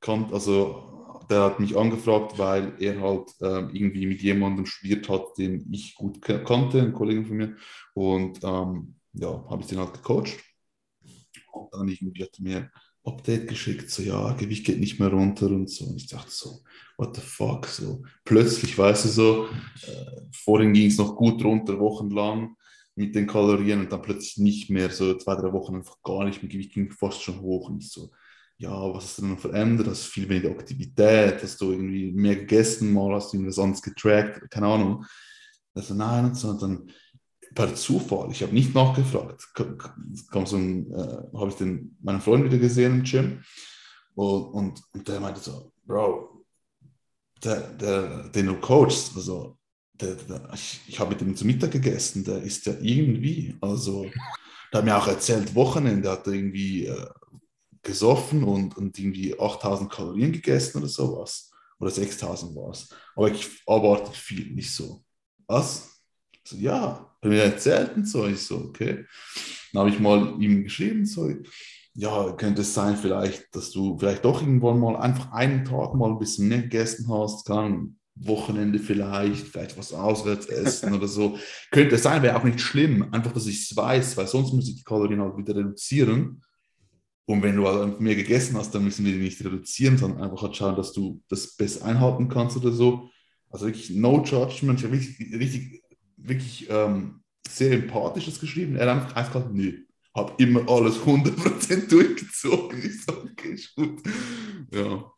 kannt, also der hat mich angefragt, weil er halt ähm, irgendwie mit jemandem studiert hat, den ich gut kannte, ein Kollege von mir. Und ähm, ja, habe ich den halt gecoacht. Und dann irgendwie hat er mir Update geschickt, so ja, Gewicht geht nicht mehr runter und so. Und ich dachte so, what the fuck? So plötzlich, weißt du, so, äh, vorhin ging es noch gut runter, wochenlang mit den Kalorien und dann plötzlich nicht mehr, so zwei, drei Wochen einfach gar nicht mehr, Gewicht ging fast schon hoch und so, ja, was hast du denn verändert? Hast du viel weniger Aktivität? Hast du irgendwie mehr gegessen mal? Hast du irgendwas anderes getrackt? Keine Ahnung. Also nein und so. Und dann per Zufall, ich habe nicht nachgefragt, kam äh, habe ich den, meinen Freund wieder gesehen im Gym und, und, und der meinte so, Bro, der, der, den du coachst, also der, der, ich, ich habe mit ihm zu Mittag gegessen, der ist ja irgendwie, also der hat mir auch erzählt, Wochenende hat er irgendwie äh, gesoffen und, und irgendwie 8000 Kalorien gegessen oder sowas. Oder 6000 war es. Aber ich erwarte viel, nicht so. Was? So, ja, er mir erzählt und so. Ich so, okay. Dann habe ich mal ihm geschrieben, so, ja, könnte es sein, vielleicht, dass du vielleicht doch irgendwann mal einfach einen Tag mal ein bisschen mehr gegessen hast, kann Wochenende vielleicht, vielleicht was auswärts essen oder so. Könnte es sein, wäre auch nicht schlimm, einfach, dass ich es weiß, weil sonst muss ich die Kalorien halt wieder reduzieren. Und wenn du halt mehr gegessen hast, dann müssen wir die nicht reduzieren, sondern einfach halt schauen, dass du das besser einhalten kannst oder so. Also wirklich no judgment. Ich habe wirklich, richtig, wirklich ähm, sehr empathisches geschrieben. Er hat einfach eiskalt, nö, habe immer alles 100% durchgezogen. Ich so, okay, ist gut. Ja.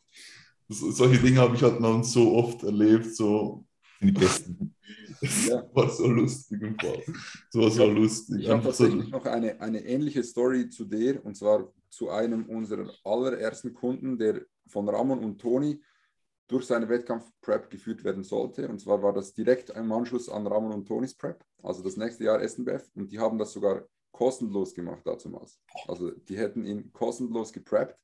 So, solche Dinge habe ich halt noch so oft erlebt, so Die besten. das Ja. war so lustig im Fall. So war so Ja. lustig. Ich habe Einfach so, tatsächlich noch eine, eine ähnliche Story zu dir, und zwar zu einem unserer allerersten Kunden, der von Ramon und Toni durch seine Wettkampf-Prep geführt werden sollte. Und zwar war das direkt im Anschluss an Ramon und Tonis Prep, also das nächste Jahr SNBF. Und die haben das sogar kostenlos gemacht damals. Also die hätten ihn kostenlos gepreppt.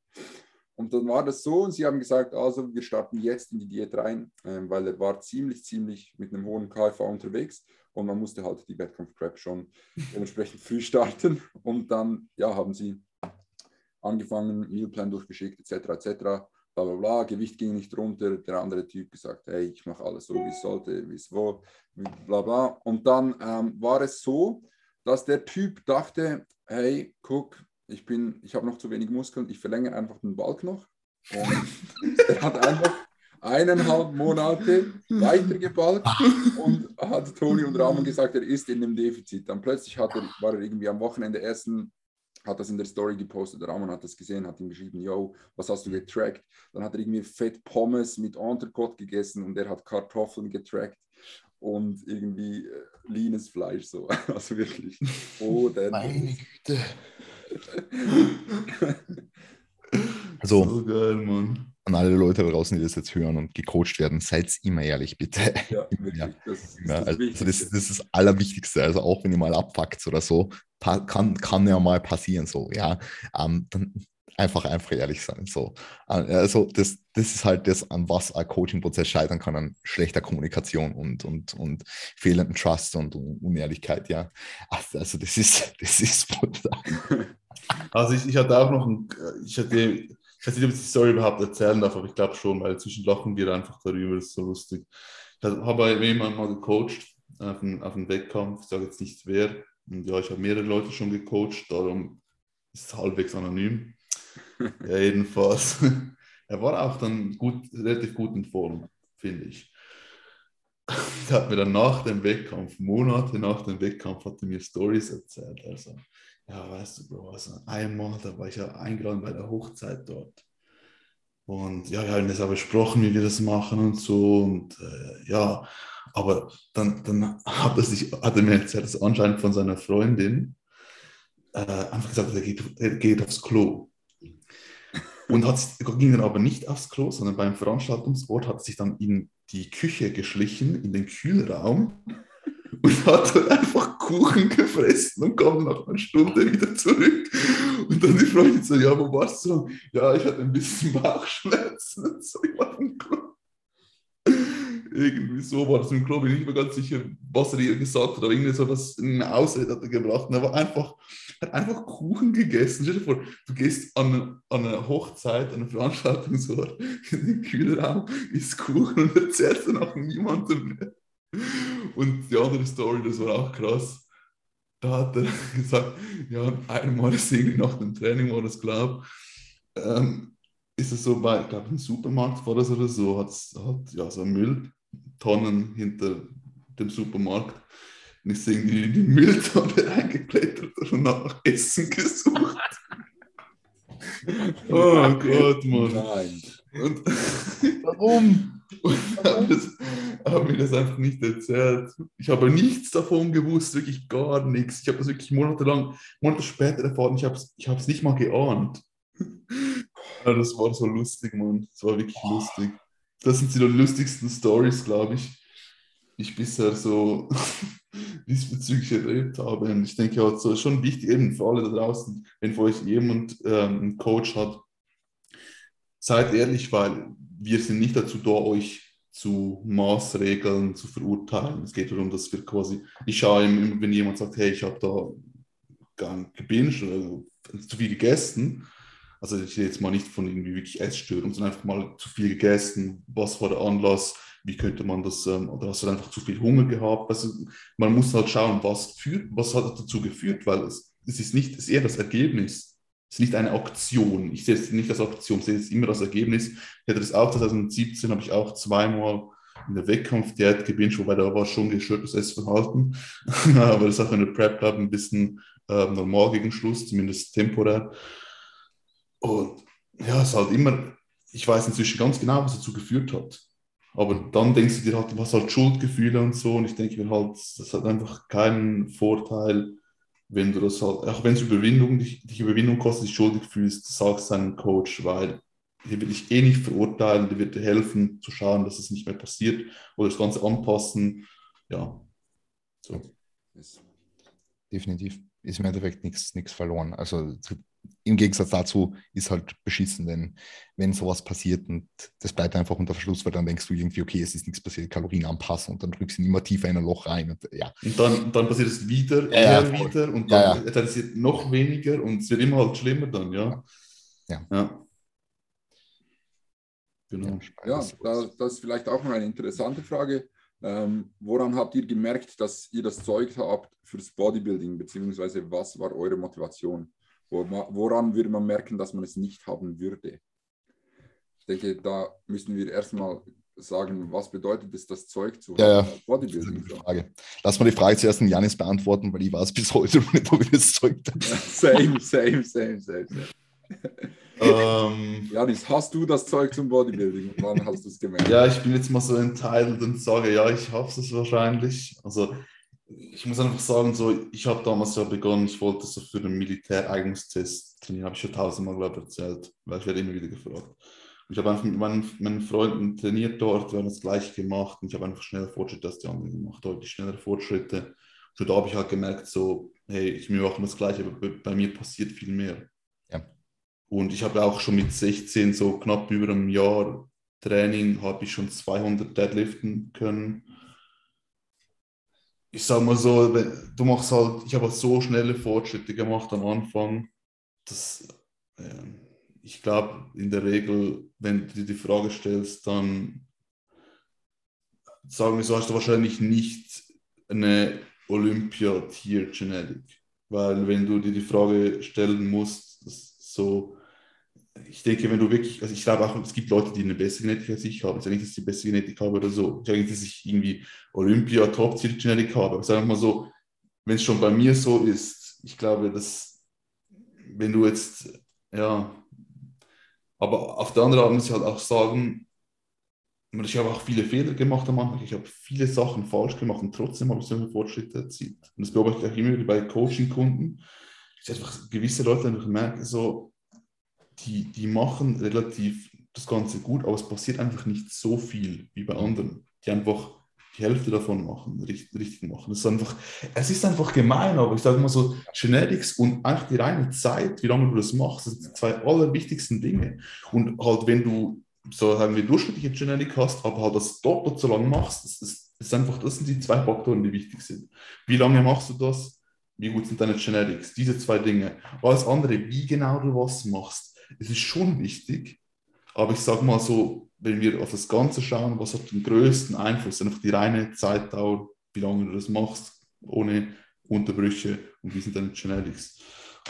Und dann war das so und sie haben gesagt, also wir starten jetzt in die Diät rein, ähm, weil er war ziemlich, ziemlich mit einem hohen KFV unterwegs und man musste halt die Wettkampf-Prep schon dementsprechend früh starten. Und dann ja, haben sie angefangen, Mealplan durchgeschickt, etc., etc., bla bla bla, Gewicht ging nicht runter, der andere Typ gesagt, hey, ich mache alles so, wie es sollte, wie es wo, bla bla. Und dann ähm, war es so, dass der Typ dachte, hey, guck, ich bin, ich habe noch zu wenig Muskeln, ich verlängere einfach den Balk noch. Und er hat einfach eineinhalb Monate weitergebalgt und hat Toni und Ramon gesagt, er ist in einem Defizit. Dann plötzlich hat er, war er irgendwie am Wochenende essen, hat das in der Story gepostet. Der Ramon hat das gesehen, hat ihm geschrieben, yo, was hast du getrackt? Dann hat er irgendwie Fett Pommes mit Entrecote gegessen und er hat Kartoffeln getrackt und irgendwie äh, leanes Fleisch so. Also wirklich. Oh, der Meine Güte. Also, so geil, Mann. An alle Leute da draußen, die das jetzt hören und gecoacht werden, seid immer ehrlich, bitte. Ja, ja. Das, ja, das, also das, das, ist das Allerwichtigste. Also auch wenn ihr mal abfuckt oder so, kann, kann ja mal passieren so, ja. Ähm, dann einfach, einfach ehrlich sein. So. Also das, das ist halt das, an was ein Coaching-Prozess scheitern kann, an schlechter Kommunikation und, und, und fehlenden Trust und Unehrlichkeit, ja. Also das ist, das ist brutal. Also ich, ich hatte auch noch ein, ich hatte ich weiß nicht, ob ich die Story überhaupt erzählen darf, aber ich glaube schon, weil zwischen lachen wir einfach darüber, das ist so lustig. Ich habe jemanden mal gecoacht auf einen, auf einen Wettkampf, ich sage jetzt nicht wer. Und ja, ich habe mehrere Leute schon gecoacht, darum ist es halbwegs anonym. ja, jedenfalls. er war auch dann gut, relativ gut in Form, finde ich. Er hat mir dann nach dem Wettkampf, Monate nach dem Wettkampf, hat er mir Stories erzählt. Also, ja, weißt du, Bro, also einmal, da war ich ja eingeladen bei der Hochzeit dort. Und ja, wir haben das auch besprochen, wie wir das machen und so. Und äh, ja, aber dann, dann hat, er sich, hat er mir erzählt, dass anscheinend von seiner Freundin äh, einfach gesagt, er geht, er geht aufs Klo. Und hat, ging dann aber nicht aufs Klo, sondern beim Veranstaltungsort hat sich dann in die Küche geschlichen, in den Kühlraum und hat dann einfach Kuchen gefressen und kam nach einer Stunde wieder zurück. Und dann die Freundin so, ja, wo warst du? Ja, ich hatte ein bisschen Bauchschmerzen. So, ich war im Klo. Irgendwie so war das im Klo, bin ich nicht mehr ganz sicher, was er ihr gesagt hat, aber irgendwie so was, eine Ausrede hat er gebracht. Und er war einfach, hat einfach Kuchen gegessen. Stell dir vor, du gehst an, an eine Hochzeit, an eine Veranstaltungsort in den Kühlraum, isst Kuchen und erzählst dann auch niemandem mehr. Und die andere Story, das war auch krass. Da hat er gesagt, ja, einmal ist irgendwie nach dem Training, war das glaube ähm, ist es so bei, ich glaube, im Supermarkt war das oder so, hat, hat ja so Mülltonnen hinter dem Supermarkt und ist irgendwie in die Mülltonne reingeklettert und nach Essen gesucht. oh Gott, Mann. Nein. Und Warum? Und haben, das, haben mir das einfach nicht erzählt. Ich habe nichts davon gewusst, wirklich gar nichts. Ich habe das wirklich monatelang, Monate später erfahren. Ich habe es ich nicht mal geahnt. Ja, das war so lustig, Mann. Das war wirklich oh. lustig. Das sind die lustigsten Stories, glaube ich, die ich bisher so diesbezüglich erlebt habe. Und ich denke, halt so schon wichtig, eben für alle da draußen, wenn für euch jemand ähm, einen Coach hat, seid ehrlich, weil wir sind nicht dazu da, euch zu Maßregeln zu verurteilen. Es geht darum, dass wir quasi, ich schaue immer, wenn jemand sagt, hey, ich habe da gar gebinged oder zu viel gegessen, also ich rede jetzt mal nicht von irgendwie wirklich Essstörung, sondern einfach mal zu viel gegessen, was war der Anlass, wie könnte man das, ähm, oder hast du einfach zu viel Hunger gehabt? Also man muss halt schauen, was, führt, was hat dazu geführt, weil es, es ist nicht, es ist eher das Ergebnis ist nicht eine Auktion. Ich sehe es nicht als Auktion, ich sehe es immer als Ergebnis. Ich hatte das auch 2017, habe ich auch zweimal in der Wettkampfdiät gebinged, wobei da war schon gestörtes Essverhalten. Aber das hat in der Prep Club ein bisschen äh, normal gegen Schluss, zumindest temporär. Und ja, es ist halt immer, ich weiß inzwischen ganz genau, was dazu geführt hat. Aber dann denkst du dir halt, was halt Schuldgefühle und so. Und ich denke mir halt, das hat einfach keinen Vorteil, wenn du das halt, auch wenn es Überwindung, dich, dich Überwindung kostet, dich schuldig fühlst, sagst deinem Coach, weil der will dich eh nicht verurteilen, der wird dir helfen, zu schauen, dass es nicht mehr passiert oder das Ganze anpassen. Ja. So. Definitiv. Ist im Endeffekt nichts verloren. Also im Gegensatz dazu ist halt beschissen, wenn, wenn sowas passiert und das bleibt einfach unter Verschluss, weil dann denkst du irgendwie, okay, es ist nichts passiert, Kalorien anpassen und dann drückst du ihn immer tiefer in ein Loch rein. Und, ja. und dann, dann passiert es wieder, ja, ja, wieder und dann, ja, dann ist es noch weniger und es wird immer halt schlimmer dann, ja. Ja. ja. Genau. Ja, da, das ist vielleicht auch noch eine interessante Frage. Ähm, woran habt ihr gemerkt, dass ihr das Zeug habt fürs Bodybuilding, beziehungsweise was war eure Motivation? Woran würde man merken, dass man es nicht haben würde? Ich denke, da müssen wir erstmal sagen, was bedeutet es, das Zeug zu ja, haben? Ja. Bodybuilding. Frage. Lass mal die Frage zuerst an Janis beantworten, weil ich weiß bis heute nicht, ob ich das Zeug da Same, same, same, same. same. ähm, Janis, hast du das Zeug zum Bodybuilding? Wann hast du es gemerkt? Ja, ich bin jetzt mal so entitled und sage, ja, ich habe es wahrscheinlich. Also ich muss einfach sagen, so, ich habe damals ja begonnen, ich wollte so für den Militäreignungstest trainieren, habe ich schon tausendmal, glaube ich, erzählt, weil ich werde immer wieder gefragt. Ich habe einfach mit meinen, meinen Freunden trainiert dort, wir haben das gleiche gemacht und ich habe einfach schneller Fortschritte als die anderen gemacht, deutlich schnellere Fortschritte. Und da habe ich halt gemerkt, so, hey, ich wir machen das Gleiche, aber bei mir passiert viel mehr. Ja. Und ich habe auch schon mit 16, so knapp über einem Jahr Training, habe ich schon 200 Deadliften können. Ich sage mal so, du machst halt, ich habe halt so schnelle Fortschritte gemacht am Anfang, dass äh, ich glaube, in der Regel, wenn du dir die Frage stellst, dann sagen wir so, hast du wahrscheinlich nicht eine Olympia-Tier-Genetik. Weil wenn du dir die Frage stellen musst, so, ich denke, wenn du wirklich, also ich glaube auch, es gibt Leute, die eine bessere Genetik als ich haben. Ich sage nicht, dass ich die bessere Genetik habe oder so. Ich sage nicht, dass ich irgendwie Olympia-Top-Tier-Genetik habe. Ich sage mal so, wenn es schon bei mir so ist, ich glaube, dass wenn du jetzt, ja, aber auf der anderen Seite muss ich halt auch sagen, ich habe auch viele Fehler gemacht am Anfang. Ich habe viele Sachen falsch gemacht und trotzdem habe ich so einen Fortschritt erzielt. Und das beobachte ich auch immer wieder bei Coaching-Kunden. Ich einfach gewisse Leute einfach merke, so, die, die machen relativ das Ganze gut, aber es passiert einfach nicht so viel wie bei anderen, die einfach die Hälfte davon machen, richtig, richtig machen. Es ist, einfach, es ist einfach gemein, aber ich sage mal so, Genetics und einfach die reine Zeit, wie lange du das machst, das sind die zwei allerwichtigsten Dinge. Und halt, wenn du, so sagen wir, durchschnittliche Genetik hast, aber halt das doppelt so lange machst, das ist, das ist einfach, das sind die zwei Faktoren, die wichtig sind. Wie lange machst du das? Wie gut sind deine Genetics? Diese zwei Dinge. Alles andere, wie genau du was machst, es ist schon wichtig, aber ich sage mal so, wenn wir auf das Ganze schauen, was hat den größten Einfluss? Einfach die reine Zeitdauer, wie lange du das machst, ohne Unterbrüche und wie sind deine Genetics.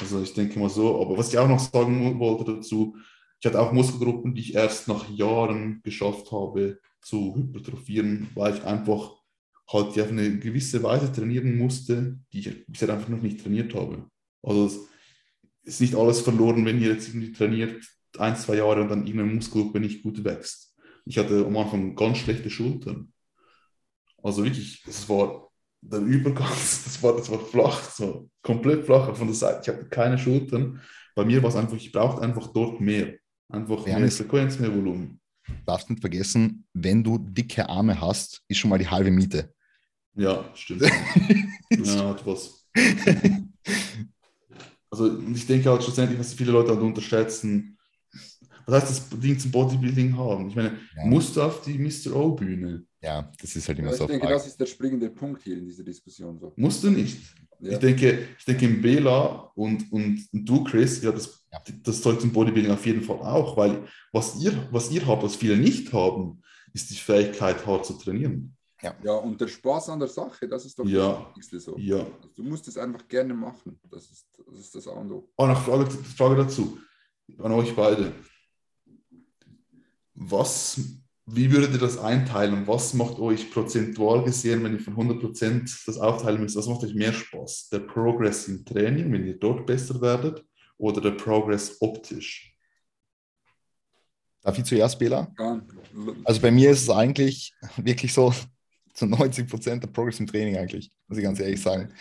Also ich denke mal so, aber was ich auch noch sagen wollte dazu, ich hatte auch Muskelgruppen, die ich erst nach Jahren geschafft habe zu hypertrophieren, weil ich einfach halt auf eine gewisse Weise trainieren musste, die ich bisher einfach noch nicht trainiert habe. Also ist nicht alles verloren, wenn ihr jetzt irgendwie trainiert ein, zwei Jahre und dann irgendeine Muskelgruppe nicht gut wächst. Ich hatte am Anfang ganz schlechte Schultern. Also wirklich, es war der Übergang, das war, das war flach, so komplett flach von der Seite. Ich hatte keine Schultern. Bei mir war es einfach, ich brauchte einfach dort mehr. Einfach mehr Frequenz, mehr Volumen. Darfst nicht vergessen, wenn du dicke Arme hast, ist schon mal die halbe Miete. Ja, stimmt. ja, hat was. Also ich denke halt schlussendlich, was viele Leute halt unterschätzen, was heißt das Ding zum Bodybuilding haben? Ich meine, ja. musst du auf die Mr. O-Bühne? Ja, das ist halt immer ja, so. Ich denke, Frage. das ist der springende Punkt hier in dieser Diskussion. So. Musst du nicht. Ja. Ich, denke, ich denke, im Bela und, und, und du, Chris, ja, das, ja. das Zeug zum Bodybuilding auf jeden Fall auch, weil was ihr, was ihr habt, was viele nicht haben, ist die Fähigkeit, hart zu trainieren. Ja. ja, und der Spaß an der Sache, das ist doch ja. das Wichtigste so. Ja. Also, du musst es einfach gerne machen. Das ist das, ist das A und O. Oh, noch Frage, Frage dazu an euch beide was, wie würdet ihr das einteilen? Was macht euch prozentual gesehen, wenn ihr von 100% das aufteilen müsst? Was macht euch mehr Spaß? Der Progress im Training, wenn ihr dort besser werdet, oder der Progress optisch? Darf ich zuerst, Bela? Also bei mir ist es eigentlich wirklich so zu 90% der Progress im Training eigentlich, muss ich ganz ehrlich sagen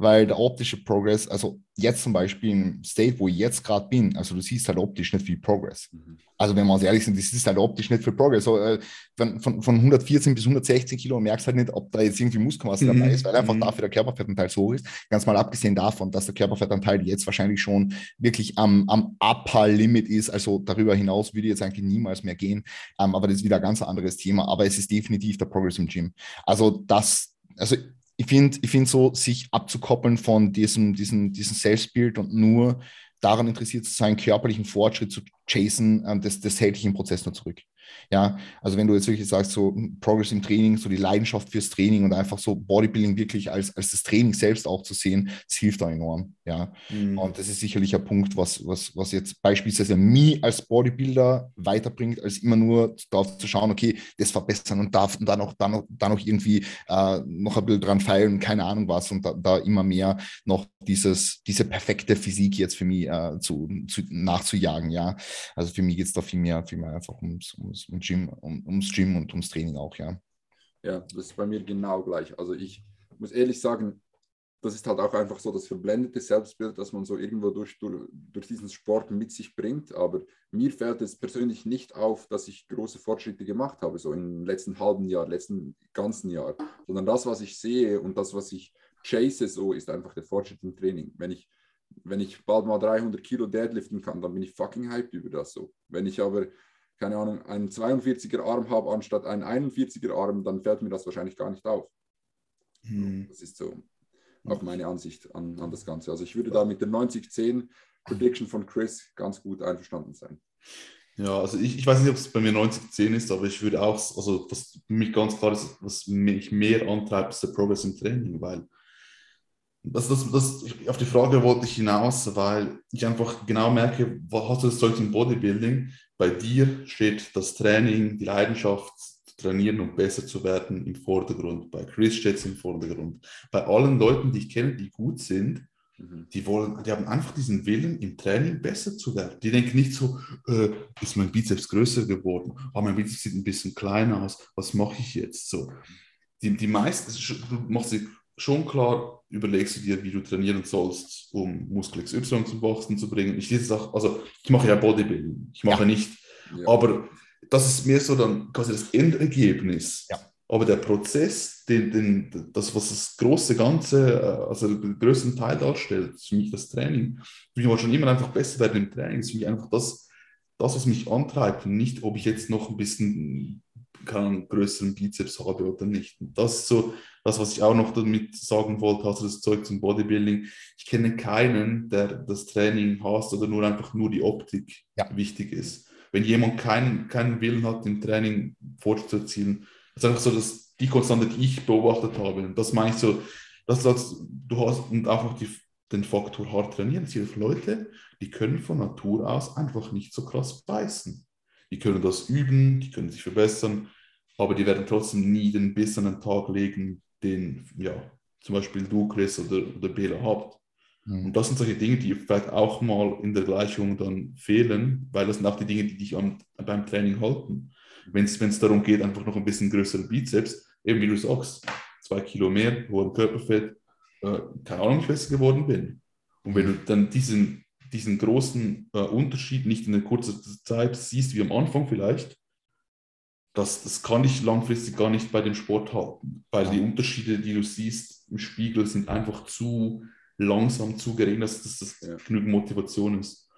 weil der optische Progress, also jetzt zum Beispiel im State, wo ich jetzt gerade bin, also du siehst halt optisch nicht viel Progress. Mhm. Also wenn wir uns ehrlich sind, das ist halt optisch nicht viel Progress. So, äh, von, von, von 114 bis 116 Kilo merkst halt nicht, ob da jetzt irgendwie Muskelmasse mhm. dabei ist, weil einfach mhm. dafür der Körperfettanteil so hoch ist. Ganz mal abgesehen davon, dass der Körperfettanteil jetzt wahrscheinlich schon wirklich am, am Upper Limit ist, also darüber hinaus würde jetzt eigentlich niemals mehr gehen. Ähm, aber das ist wieder ein ganz anderes Thema. Aber es ist definitiv der Progress im Gym. Also das, also ich finde, ich find so, sich abzukoppeln von diesem, diesem, diesem Selbstbild und nur daran interessiert zu sein, körperlichen Fortschritt zu chasen, ähm, hält dich im Prozess nur zurück. Ja, also wenn du jetzt wirklich sagst, so Progress im Training, so die Leidenschaft fürs Training und einfach so Bodybuilding wirklich als, als das Training selbst auch zu sehen, das hilft da enorm. Ja, mhm. und das ist sicherlich ein Punkt, was, was, was jetzt beispielsweise mich als Bodybuilder weiterbringt, als immer nur darauf zu schauen, okay, das verbessern und, darf, und dann auch, dann noch, dann noch irgendwie äh, noch ein bisschen dran feilen, keine Ahnung was und da, da immer mehr noch dieses, diese perfekte Physik jetzt für mich äh, zu, zu, nachzujagen. Ja, also für mich geht es da viel mehr, viel mehr einfach ums, ums, ums Gym, um, ums Gym und ums Training auch, ja. Ja, das ist bei mir genau gleich. Also ich muss ehrlich sagen, das ist halt auch einfach so das verblendete Selbstbild, das man so irgendwo durch, durch, durch, diesen Sport mit sich bringt. Aber mir fällt es persönlich nicht auf, dass ich große Fortschritte gemacht habe, so im letzten halben Jahr, letzten ganzen Jahr, sondern das, was ich sehe und das, was ich chase, so ist einfach der Fortschritt im Training. Wenn ich, wenn ich bald mal 300 Kilo deadliften kann, dann bin ich fucking hyped über das so. Wenn ich aber keine Ahnung, einen 42er Arm habe anstatt einen 41er Arm, dann fällt mir das wahrscheinlich gar nicht auf. Hm. Das ist so auch meine Ansicht an, an das Ganze. Also ich würde da mit der 90-10 Prediction von Chris ganz gut einverstanden sein. Ja, also ich, ich weiß nicht, ob es bei mir 90-10 ist, aber ich würde auch, also was mich ganz klar ist, was mich mehr antreibt, ist der Progress im Training, weil das, das, das, auf die Frage wollte ich hinaus, weil ich einfach genau merke, was hast du das Zeug im Bodybuilding? Bei dir steht das Training, die Leidenschaft, trainieren und besser zu werden im Vordergrund. Bei Chris steht es im Vordergrund. Bei allen Leuten, die ich kenne, die gut sind, mhm. die wollen, die haben einfach diesen Willen, im Training besser zu werden. Die denken nicht so, äh, ist mein Bizeps größer geworden, aber mein Bizeps sieht ein bisschen kleiner aus, was mache ich jetzt so? Die, die meisten, du machst dir schon klar, überlegst du dir, wie du trainieren sollst, um Muskel XY zum Wachsen zu bringen. Ich, also, ich mache ja Bodybuilding, ich mache ja. nicht, ja. aber das ist mehr so dann quasi das Endergebnis. Ja. Aber der Prozess, den, den, das, was das große Ganze, äh, also den größten Teil darstellt, ist für mich das Training. Ich will schon immer einfach besser werden im Training. Das ist für mich einfach das, das, was mich antreibt und nicht, ob ich jetzt noch ein bisschen einen größeren Bizeps habe oder nicht. Und das ist so das, was ich auch noch damit sagen wollte, also das Zeug zum Bodybuilding. Ich kenne keinen, der das Training hasst oder nur einfach nur die Optik ja. wichtig ist wenn jemand keinen, keinen Willen hat, im Training Fortschritt zu erzielen, das ist einfach so dass die Konstante, die ich beobachtet habe. Und das meine ich so, dass das, du hast und auch noch die, den Faktor hart trainieren. Es gibt Leute, die können von Natur aus einfach nicht so krass beißen. Die können das üben, die können sich verbessern, aber die werden trotzdem nie den Biss an den Tag legen, den ja, zum Beispiel du, Chris oder, oder Bela habt. Mhm. Und das sind solche Dinge, die vielleicht auch mal in der Gleichung dann fehlen, weil das sind auch die Dinge, die dich am, beim Training halten. Wenn es darum geht, einfach noch ein bisschen größeren Bizeps, eben wie du sagst, zwei Kilo mehr, hoher Körperfett, äh, keine Ahnung, wie ich besser geworden bin. Und wenn du dann diesen, diesen großen äh, Unterschied nicht in einer kurzen Zeit siehst, wie am Anfang vielleicht, das, das kann ich langfristig gar nicht bei dem Sport halten, weil ja. die Unterschiede, die du siehst im Spiegel, sind einfach zu, langsam zu gering, dass das ja. genügend Motivation ist.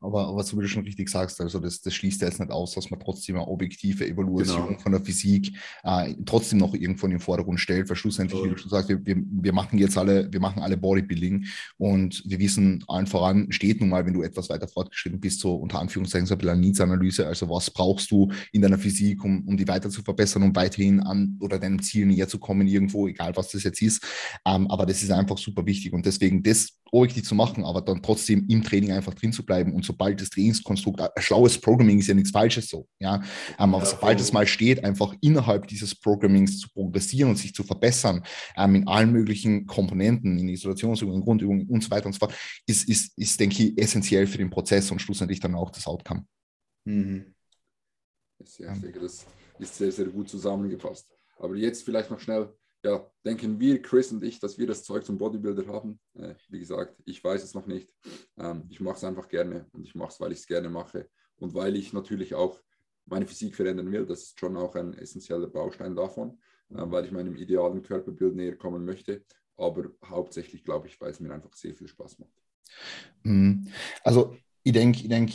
Aber, aber so wie du schon richtig sagst, also das, das schließt ja jetzt nicht aus, dass man trotzdem eine objektive Evaluation genau. von der Physik äh, trotzdem noch irgendwo in den Vordergrund stellt, weil schlussendlich, oh. wie du schon sagst, wir, wir, wir machen jetzt alle, wir machen alle Bodybuilding und wir wissen allen voran, steht nun mal, wenn du etwas weiter fortgeschritten bist, so unter Anführungszeichen so eine Needs-Analyse, also was brauchst du in deiner Physik, um, um die weiter zu verbessern, um weiterhin an oder deinem Ziel näher zu kommen irgendwo, egal was das jetzt ist. Ähm, aber das ist einfach super wichtig und deswegen das objektiv zu machen, aber dann trotzdem im Training einfach drin zu bleiben und sobald das Trainingskonstrukt, ein schlaues Programming ist ja nichts Falsches so, ja, ähm, aber ja, sobald es mal steht, einfach innerhalb dieses Programmings zu progressieren und sich zu verbessern, ähm, in allen möglichen Komponenten, in Isolationsübungen, Grundübungen und so weiter und so fort, ist, ist, ist, denke ich, essentiell für den Prozess und schlussendlich dann auch das Outcome. Mhm. Ich denke, das ist sehr, sehr gut zusammengefasst. Aber jetzt vielleicht noch schnell ja, denken wir, Chris und ich, dass wir das Zeug zum Bodybuilder haben. Äh, wie gesagt, ich weiß es noch nicht. Ähm, ich mache es einfach gerne und ich mache es, weil ich es gerne mache und weil ich natürlich auch meine Physik verändern will. Das ist schon auch ein essentieller Baustein davon, äh, weil ich meinem idealen Körperbild näher kommen möchte. Aber hauptsächlich glaube ich, weil es mir einfach sehr viel Spaß macht. Mhm. Also ich denke, ich denke,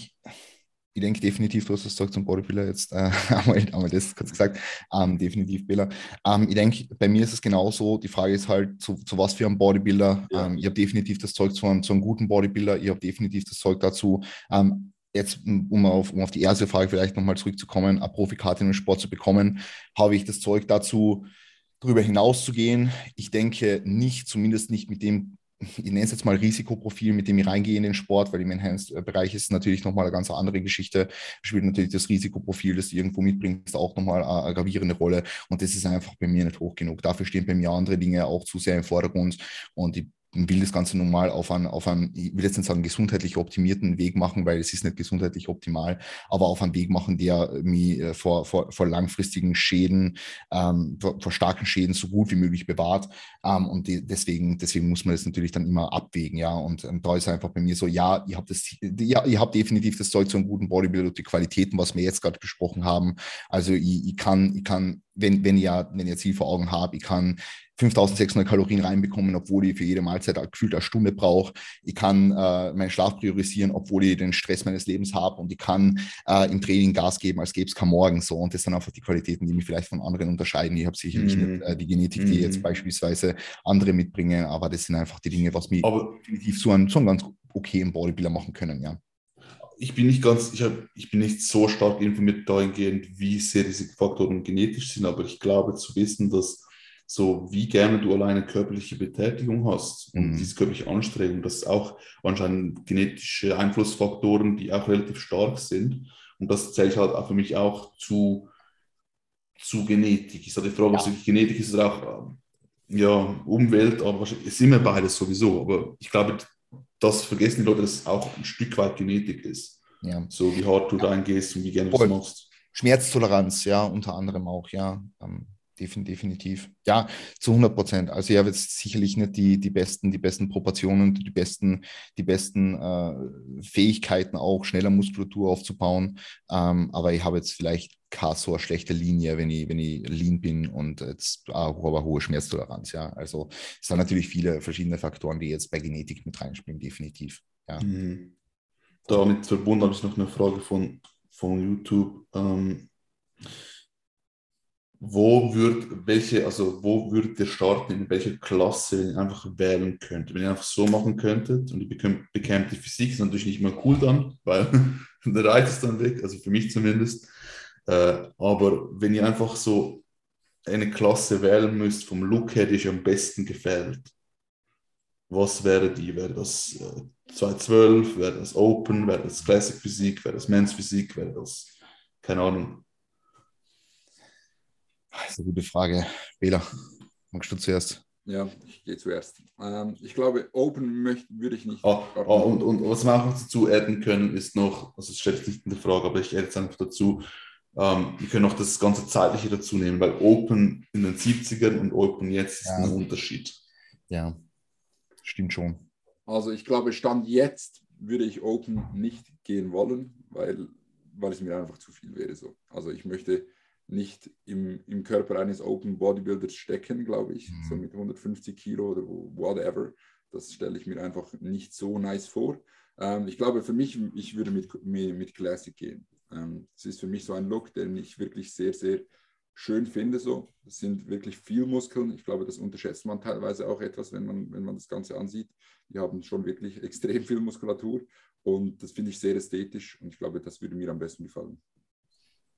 ich denke definitiv, du hast das gesagt zum Bodybuilder jetzt äh, einmal, einmal das kurz gesagt, ähm, definitiv Bela. Ähm, ich denke, bei mir ist es genauso. Die Frage ist halt, zu, zu was für ein Bodybuilder. Ja. Ähm, ich habe definitiv das Zeug zu einem, zu einem guten Bodybuilder. Ich habe definitiv das Zeug dazu. Ähm, jetzt, um auf, um auf die erste Frage vielleicht nochmal zurückzukommen, eine Profikarte in den Sport zu bekommen, habe ich das Zeug dazu, darüber hinaus zu gehen. Ich denke nicht, zumindest nicht mit dem ich nenne es jetzt mal Risikoprofil, mit dem ich reingehe in den Sport, weil im Enhanced-Bereich ist natürlich nochmal eine ganz andere Geschichte. Spielt natürlich das Risikoprofil, das du irgendwo mitbringst, auch nochmal eine, gravierende Rolle. Und das ist einfach bei mir nicht hoch genug. Dafür stehen bei mir andere Dinge auch zu sehr im Vordergrund. Und ich will das Ganze nun mal auf einen, auf einen, ich will jetzt nicht sagen gesundheitlich optimierten Weg machen, weil es ist nicht gesundheitlich optimal, aber auf einen Weg machen, der mich äh, vor, vor, vor langfristigen Schäden, ähm, vor, vor, starken Schäden so gut wie möglich bewahrt. Ähm, und die, deswegen, deswegen muss man das natürlich dann immer abwägen, ja. Und, und ähm, da ist einfach bei mir so, ja, ihr habt das, ja, ihr habt definitiv das Zeug zu einem guten Bodybuilder, die Qualitäten, was wir jetzt gerade besprochen haben. Also ich, ich kann, ich kann, wenn, wenn ihr, wenn ihr Ziel vor Augen habt, ich kann 5600 Kalorien reinbekommen, obwohl ich für jede Mahlzeit gefühlt eine Stunde brauche. Ich kann äh, meinen Schlaf priorisieren, obwohl ich den Stress meines Lebens habe und ich kann äh, im Training Gas geben, als gäbe es kein Morgen. So. Und das sind einfach die Qualitäten, die mich vielleicht von anderen unterscheiden. Ich habe sicherlich mm. nicht äh, die Genetik, die mm. jetzt mhm. beispielsweise andere mitbringen, aber das sind einfach die Dinge, was mich aber definitiv so einen, so einen ganz okayen Bodybuilder machen können, ja ich bin nicht ganz, ich, hab, ich bin nicht so stark informiert dahingehend, wie sehr diese Faktoren genetisch sind, aber ich glaube zu wissen, dass so wie gerne du alleine körperliche Betätigung hast und mhm. diese körperliche Anstrengung, das ist auch anscheinend genetische Einflussfaktoren, die auch relativ stark sind. Und das zählt halt auch für mich auch zu, zu Genetik. Ist halt die Frage, ja. was wirklich Genetik ist, oder auch ja, Umwelt, aber wahrscheinlich ist immer beides sowieso. Aber ich glaube, das vergessen die Leute, dass es auch ein Stück weit Genetik ist. Ja. So wie hart du ja. reingehst und wie gerne du es machst. Schmerztoleranz, ja, unter anderem auch, ja. Ähm, definitiv. Ja, zu 100 Prozent. Also ich habe jetzt sicherlich nicht die, die besten, die besten Proportionen, die besten, die besten äh, Fähigkeiten auch, schneller Muskulatur aufzubauen. Ähm, aber ich habe jetzt vielleicht keine so eine schlechte Linie, wenn ich, wenn ich lean bin und jetzt ah, aber hohe Schmerztoleranz. Ja, also es sind natürlich viele verschiedene Faktoren, die jetzt bei Genetik mit reinspielen, definitiv. Ja. Mhm. Damit verbunden habe ich noch eine Frage von, von YouTube. Ähm, wo wird welche, also wo würdet ihr starten, in welcher Klasse, wenn ihr einfach wählen könntet? Wenn ihr einfach so machen könntet und ihr bekämt, bekämt die Physik, ist natürlich nicht mehr cool dann, weil der Reiz ist dann weg, also für mich zumindest. Äh, aber wenn ihr einfach so eine Klasse wählen müsst, vom Look her, die euch am besten gefällt, was wäre die? Wäre das äh, 212, wäre das Open, wäre das Classic Physik, wäre das Men's Physik, wäre das, keine Ahnung, das ist eine gute Frage. Bela, magst du zuerst? Ja, ich gehe zuerst. Ähm, ich glaube, Open möchte, würde ich nicht. Oh, oh, und, und was wir auch noch dazu adden können, ist noch, also es stellt nicht in der Frage, aber ich adde jetzt einfach dazu, ähm, wir können auch das ganze Zeitliche dazu nehmen, weil Open in den 70ern und Open jetzt ist ja. ein Unterschied. Ja, stimmt schon. Also ich glaube, Stand jetzt würde ich Open nicht gehen wollen, weil, weil es mir einfach zu viel wäre. So. Also ich möchte nicht im, im Körper eines Open Bodybuilders stecken, glaube ich, mhm. so mit 150 Kilo oder whatever. Das stelle ich mir einfach nicht so nice vor. Ähm, ich glaube, für mich, ich würde mit, mit Classic gehen. Ähm, es ist für mich so ein Look, den ich wirklich sehr, sehr schön finde. So. Es sind wirklich viel Muskeln. Ich glaube, das unterschätzt man teilweise auch etwas, wenn man, wenn man das Ganze ansieht. Die haben schon wirklich extrem viel Muskulatur und das finde ich sehr ästhetisch und ich glaube, das würde mir am besten gefallen.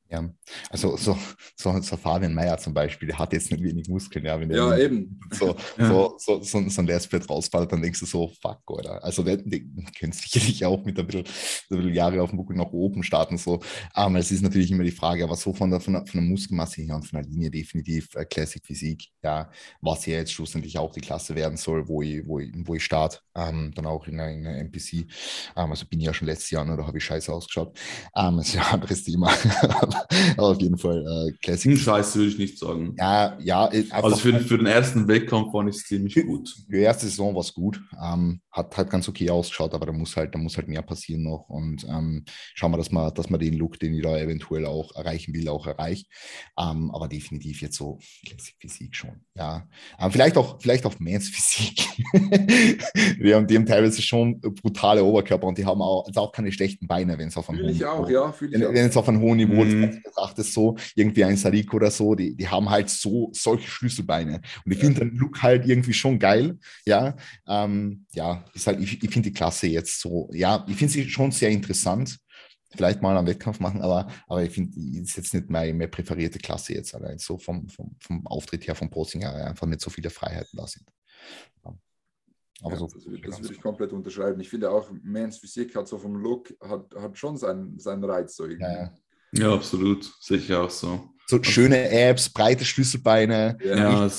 Ja, also so, so, so Fabian Meyer zum Beispiel, der hat jetzt nicht wenig Muskeln, ja. Wenn ja, eben. So, ja. So, so, so, so ein Leersplit rausfällt, dann denkst du so, fuck, oder? Also die, die können sicherlich auch mit ein bisschen, ein bisschen Jahre auf dem Buckel nach oben starten, so. Aber es ist natürlich immer die Frage, aber so von der, von der, von der Muskelmasse her und von der Linie definitiv äh, Classic Physik, ja, was ja jetzt schlussendlich auch die Klasse werden soll, wo ich, wo ich, wo ich starte, ähm, dann auch in einer, NPC. Ähm, also bin ich ja schon letztes Jahr, ne, da habe ich scheiße ausgeschaut. Ähm, das ist ja ein anderes Thema. Aber auf jeden Fall äh, Classic. Hm, Scheiße würde ich nicht sagen. Ja, ja. Äh, also für, für den ersten Wettkampf fand ich es ziemlich gut. Die erste Saison war es gut. Ähm, hat halt ganz okay ausgeschaut, aber da muss halt, da muss halt mehr passieren noch. Und ähm, schauen wir, dass man, dass man den Look, den ich da eventuell auch erreichen will, auch erreicht. Ähm, aber definitiv jetzt so Classic Physik schon. Ja. Vielleicht auch, vielleicht auch Mans Physik. die haben, die haben teilweise schon brutale Oberkörper und die haben auch, also auch keine schlechten Beine, wenn es auf einem hohen Niveau, ja, wenn, wenn es auf einem hohen Niveau mm betrachtest, so irgendwie ein Sarik oder so, die, die haben halt so solche Schlüsselbeine. Und ich finde den Look halt irgendwie schon geil. Ja, ähm, ja, ist halt, ich, ich finde die Klasse jetzt so, ja, ich finde sie schon sehr interessant. Vielleicht mal einen Wettkampf machen, aber, aber ich finde, ist jetzt nicht meine, meine präferierte Klasse jetzt allein. So vom, vom, vom Auftritt her, vom Posting her, einfach nicht so viele Freiheiten da sind. Ja. Aber ja, so das, das würde ich komplett unterschreiben. Ich finde auch, Mans Physik hat so vom Look, hat, hat schon seinen, seinen Reiz. So irgendwie. Ja, ja. Ja, absolut. Ich auch so. so schöne Apps, breite Schlüsselbeine, ja,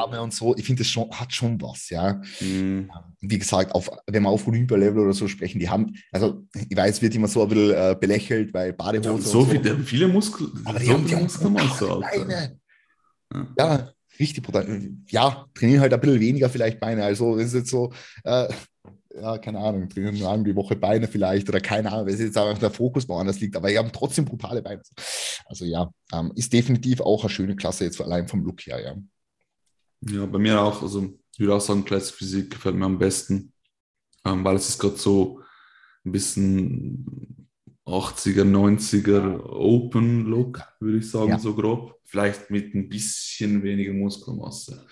Arme und so. Ich finde, das schon, hat schon was, ja. Mhm. Wie gesagt, auf, wenn wir auf Olympia-Level oder so sprechen, die haben, also ich weiß, wird immer so ein bisschen äh, belächelt, weil Badehose. Ja, so, viel, so. viele Muskeln. Aber die haben, die haben Beine. Ja. ja, richtig brutal. Ja, trainieren halt ein bisschen weniger vielleicht Beine. Also das ist jetzt so, äh, ja, keine Ahnung, trainieren nur einmal die Woche Beine vielleicht oder keine Ahnung, weil es jetzt einfach der Fokus woanders liegt, aber die haben trotzdem brutale Beine. Also ja, ähm, ist definitiv auch eine schöne Klasse jetzt allein vom Look her, ja. Ja, bei mir auch, also ich würde auch sagen, Classic Physik gefällt mir am besten, ähm, weil es ist gerade so ein bisschen 80er, 90er Open Look, würde ich sagen, ja. so grob. Vielleicht mit ein bisschen weniger Muskelmasse.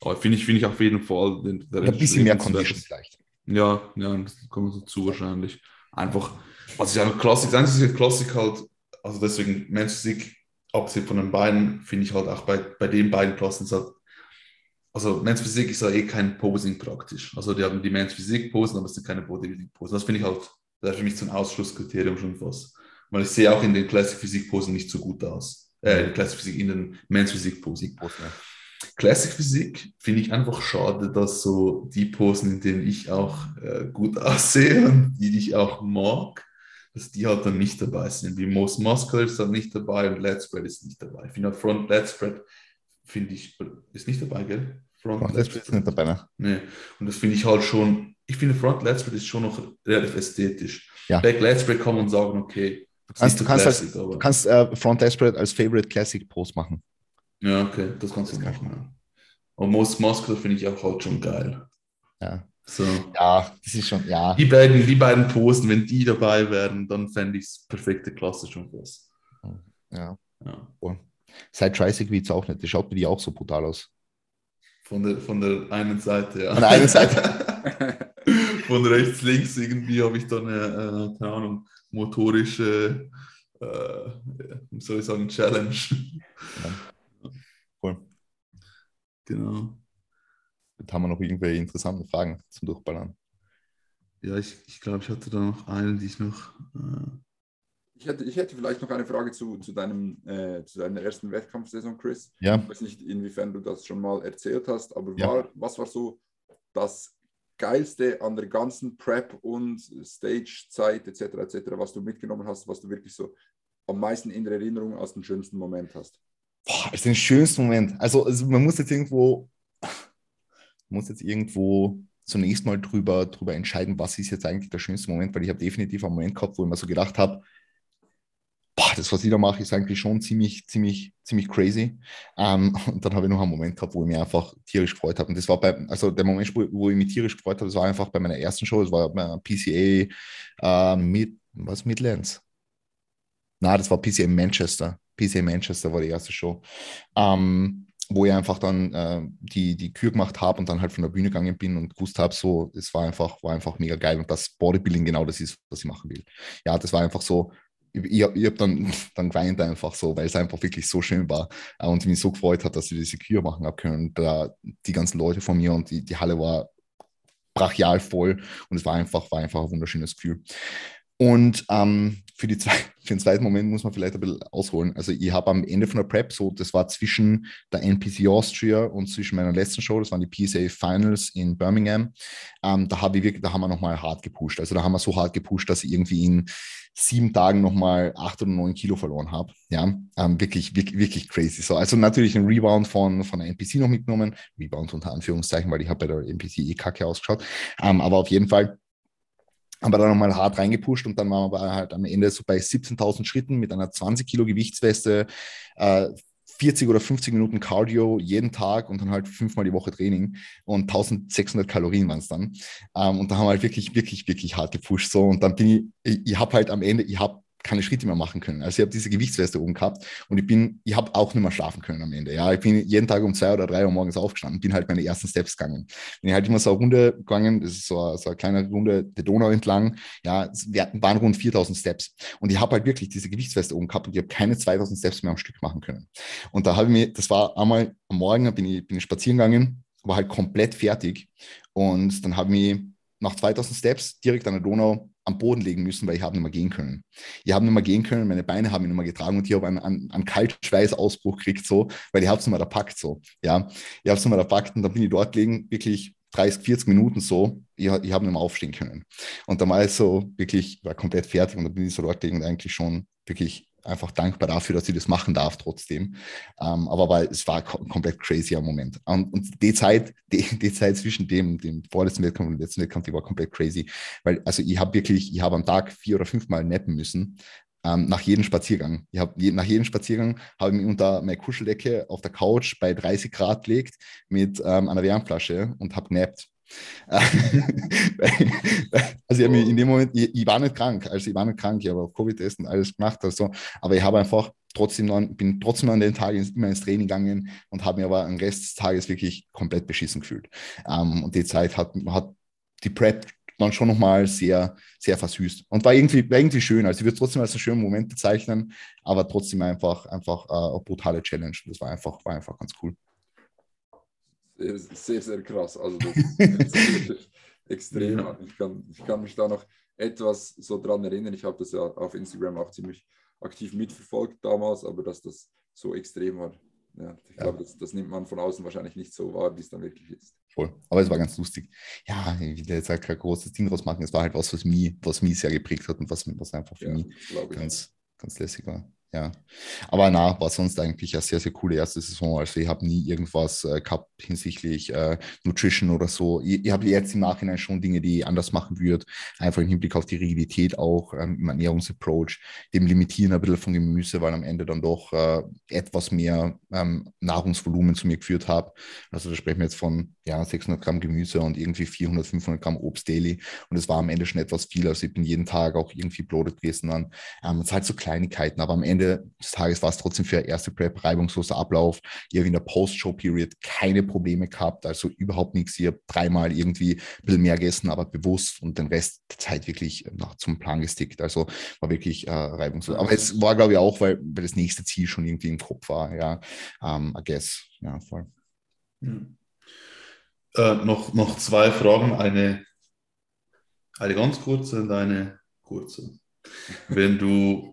Aber finde ich, finde ich auf jeden Fall. Den, der ein bisschen mehr Condition vielleicht. Ja, ja, das kommt so zu wahrscheinlich. Einfach, was ich einfach Klassik, das einzige Klassik halt, also deswegen Men's Physik, abgesehen von den beiden, finde ich halt auch bei, bei den beiden Klassen, halt, also Men's Physik ist ja eh kein Posing praktisch. Also die haben die Men's Physik Posen, aber es sind keine Bodybuilding Posen. Das finde ich halt, das ist für mich so ein Ausschlusskriterium schon fast. Weil ich sehe auch in den Classic Physik Posen nicht so gut aus. Äh, in Classic Physik, in den Men's Physik Posen. Posen ja. Classic Physik finde ich einfach schade, dass so die Posen, in denen ich auch äh, gut aussehe und die ich auch mag, dass die halt dann nicht dabei sind. Wie Most Muscular ist dann nicht dabei und Let's Spread ist nicht dabei. Ich finde halt Front Let's Spread, finde ich, ist nicht dabei, gell? Front, Front Let's Spread ist nicht dabei, ne? Nee. Und das finde ich halt schon, ich finde Front Let's Spread ist schon noch relativ ästhetisch. Ja. Back Let's Spread kann man sagen, okay, kannst, du kannst, Classic, als, du kannst äh, Front Let's Spread als Favorite Classic Post machen. Ja, okay, das kannst du das machen. Ja. Und Most Muscle finde ich auch halt schon geil. Ja. So. Ja, das ist schon, ja. Die beiden, die beiden Posen, wenn die dabei wären, dann fände ich es perfekte Klasse schon fast. Ja. ja. Cool. Seit Tricycle wie es auch nicht. Das schaut mir die auch so brutal aus. Von der, von der einen Seite, ja. Von der einen Seite. von rechts, links irgendwie habe ich da eine, äh, keine Ahnung, motorische, äh, wie soll ich sagen, Challenge. Ja. Cool. Genau. Jetzt haben wir noch irgendwelche interessanten Fragen zum Durchballern. Ja, ich, ich glaube, ich hatte da noch eine, die ich noch. Äh ich, hätte, ich hätte vielleicht noch eine Frage zu, zu, deinem, äh, zu deiner ersten Wettkampfsaison, Chris. Ja. Ich weiß nicht, inwiefern du das schon mal erzählt hast, aber ja. war, was war so das Geilste an der ganzen Prep und Stage-Zeit etc., etc., was du mitgenommen hast, was du wirklich so am meisten in der Erinnerung als den schönsten Moment hast? Boah, ist der schönste Moment. Also, also, man muss jetzt irgendwo, muss jetzt irgendwo zunächst mal drüber, drüber entscheiden, was ist jetzt eigentlich der schönste Moment, weil ich habe definitiv einen Moment gehabt, wo ich mir so gedacht habe, boah, das, was ich da mache, ist eigentlich schon ziemlich, ziemlich, ziemlich crazy. Ähm, und dann habe ich noch einen Moment gehabt, wo ich mich einfach tierisch gefreut habe. Und das war bei, also der Moment, wo, ich mich tierisch gefreut habe, das war einfach bei meiner ersten Show, das war bei PCA äh, mit, was, Midlands? Na, das war PCA Manchester. PCA Manchester war die erste Show, ähm, wo ich einfach dann äh, die, die Kür gemacht habe und dann halt von der Bühne gegangen bin und gewusst habe, so, es war einfach, war einfach mega geil und das Bodybuilding genau das ist, was ich machen will. Ja, das war einfach so, ich, ich habe hab dann, dann geweint einfach so, weil es einfach wirklich so schön war äh, und mich so gefreut hat, dass ich diese Kür machen habe können. Da die ganzen Leute von mir und die, die Halle war brachial voll und es war einfach, war einfach ein wunderschönes Gefühl. Und ähm, für, die zwei, für den zweiten Moment muss man vielleicht ein bisschen ausholen. Also ich habe am Ende von der Prep, so das war zwischen der NPC Austria und zwischen meiner letzten Show, das waren die PSA Finals in Birmingham, ähm, da, hab ich wirklich, da haben wir nochmal hart gepusht. Also da haben wir so hart gepusht, dass ich irgendwie in sieben Tagen nochmal acht oder neun Kilo verloren habe. Ja, ähm, wirklich, wirklich, wirklich crazy. So, also natürlich ein Rebound von, von der NPC noch mitgenommen. Rebound unter Anführungszeichen, weil ich habe bei der NPC eh kacke ausgeschaut. Ähm, aber auf jeden Fall haben wir da nochmal hart reingepusht und dann waren wir halt am Ende so bei 17.000 Schritten mit einer 20 Kilo Gewichtsweste, äh, 40 oder 50 Minuten Cardio jeden Tag und dann halt fünfmal die Woche Training und 1600 Kalorien waren es dann. Ähm, und da haben wir halt wirklich, wirklich, wirklich hart gepusht. So und dann bin ich, ich, ich habe halt am Ende, ich habe keine Schritte mehr machen können. Also ich habe diese Gewichtsweste oben gehabt und ich bin, ich habe auch nicht mehr schlafen können am Ende. Ja, ich bin jeden Tag um zwei oder drei Uhr morgens aufgestanden, bin halt meine ersten Steps gegangen. Bin halt immer so eine Runde gegangen, das ist so eine, so eine kleine Runde der Donau entlang. Ja, es waren rund 4000 Steps und ich habe halt wirklich diese Gewichtsweste oben gehabt und ich habe keine 2000 Steps mehr am Stück machen können. Und da habe ich mir, das war einmal am Morgen, bin ich, bin ich spazieren gegangen, war halt komplett fertig und dann habe ich nach 2000 Steps direkt an der Donau am Boden legen müssen, weil ich habe nicht mehr gehen können. Ich habe nicht mehr gehen können, meine Beine haben mich nicht mehr getragen und ich habe einen, einen, einen Kaltschweißausbruch gekriegt, so, weil ich habe es nicht mehr packt, so. Ja, ich habe es nicht mehr packt und dann bin ich dort gelegen, wirklich 30, 40 Minuten so, ich, ich habe nicht mehr aufstehen können. Und dann war ich so wirklich, war komplett fertig und dann bin ich so dort gelegen und eigentlich schon wirklich einfach dankbar dafür, dass ich das machen darf trotzdem. Ähm, aber weil es war kom komplett crazy am Moment. Und, und, die Zeit, die, die, Zeit zwischen dem, dem vorletzten Wettkampf und dem letzten Wettkampf, die war komplett crazy. Weil, also ich habe wirklich, ich habe am Tag vier oder fünfmal nappen müssen. Ähm, nach jedem Spaziergang. Ich habe je, nach jedem Spaziergang habe ich mich unter meine Kuscheldecke auf der Couch bei 30 Grad gelegt mit ähm, einer Wärmflasche und habe genappt. also ich, mich in dem Moment, ich, ich, war nicht krank, also ich war nicht krank, ich habe auch Covid-Test und alles gemacht, also, aber ich habe einfach trotzdem noch, bin trotzdem an den Tagen immer ins Training gegangen und habe mir aber am Rest des Tages wirklich komplett beschissen gefühlt. Ähm, und die Zeit hat, hat die Prep dann schon nochmal sehr, sehr versüßt. Und war irgendwie, war irgendwie schön. Also ich würde es trotzdem als einen schönen Moment bezeichnen, aber trotzdem einfach, einfach uh, eine brutale Challenge. Das war einfach, war einfach ganz cool sehr, sehr, krass. Also das ist extrem. Ja. Ich, kann, ich kann mich da noch etwas so dran erinnern. Ich habe das ja auf Instagram auch ziemlich aktiv mitverfolgt damals, aber dass das so extrem war. Ja, ich ja. glaube, das, das, nimmt man von außen wahrscheinlich nicht so wahr, wie es dann wirklich ist. Voll. Aber es war ganz lustig. Ja, ich will jetzt halt kein großes Ding draus machen. Es war halt was, was mich, was mich sehr geprägt hat und was, was einfach für ja, mich ganz, ganz lässig war ja. Aber na, war sonst eigentlich eine sehr, sehr coole erste Saison. Also ich habe nie irgendwas äh, gehabt hinsichtlich äh, Nutrition oder so. Ich, ich habe jetzt im Nachhinein schon Dinge, die ich anders machen würde. Einfach im Hinblick auf die Rigidität auch ähm, im Ernährungsapproach, dem Limitieren ein bisschen von Gemüse, weil am Ende dann doch äh, etwas mehr ähm, Nahrungsvolumen zu mir geführt habe. Also da sprechen wir jetzt von ja, 600 Gramm Gemüse und irgendwie 400, 500 Gramm Obst daily. Und es war am Ende schon etwas viel. Also ich bin jeden Tag auch irgendwie bloated gewesen. Dann ähm, es halt so Kleinigkeiten, aber am Ende Ende des Tages war es trotzdem für erste Prep reibungsloser Ablauf. Ich habe in der Post-Show-Period keine Probleme gehabt, also überhaupt nichts. Ich habe dreimal irgendwie ein bisschen mehr gegessen, aber bewusst und den Rest der Zeit wirklich nach zum Plan gestickt. Also war wirklich äh, reibungslos. Aber es war, glaube ich, auch, weil, weil das nächste Ziel schon irgendwie im Kopf war. Ja, ähm, I guess. Ja, voll. Hm. Äh, noch, noch zwei Fragen. Eine, eine ganz kurze und eine kurze. Wenn du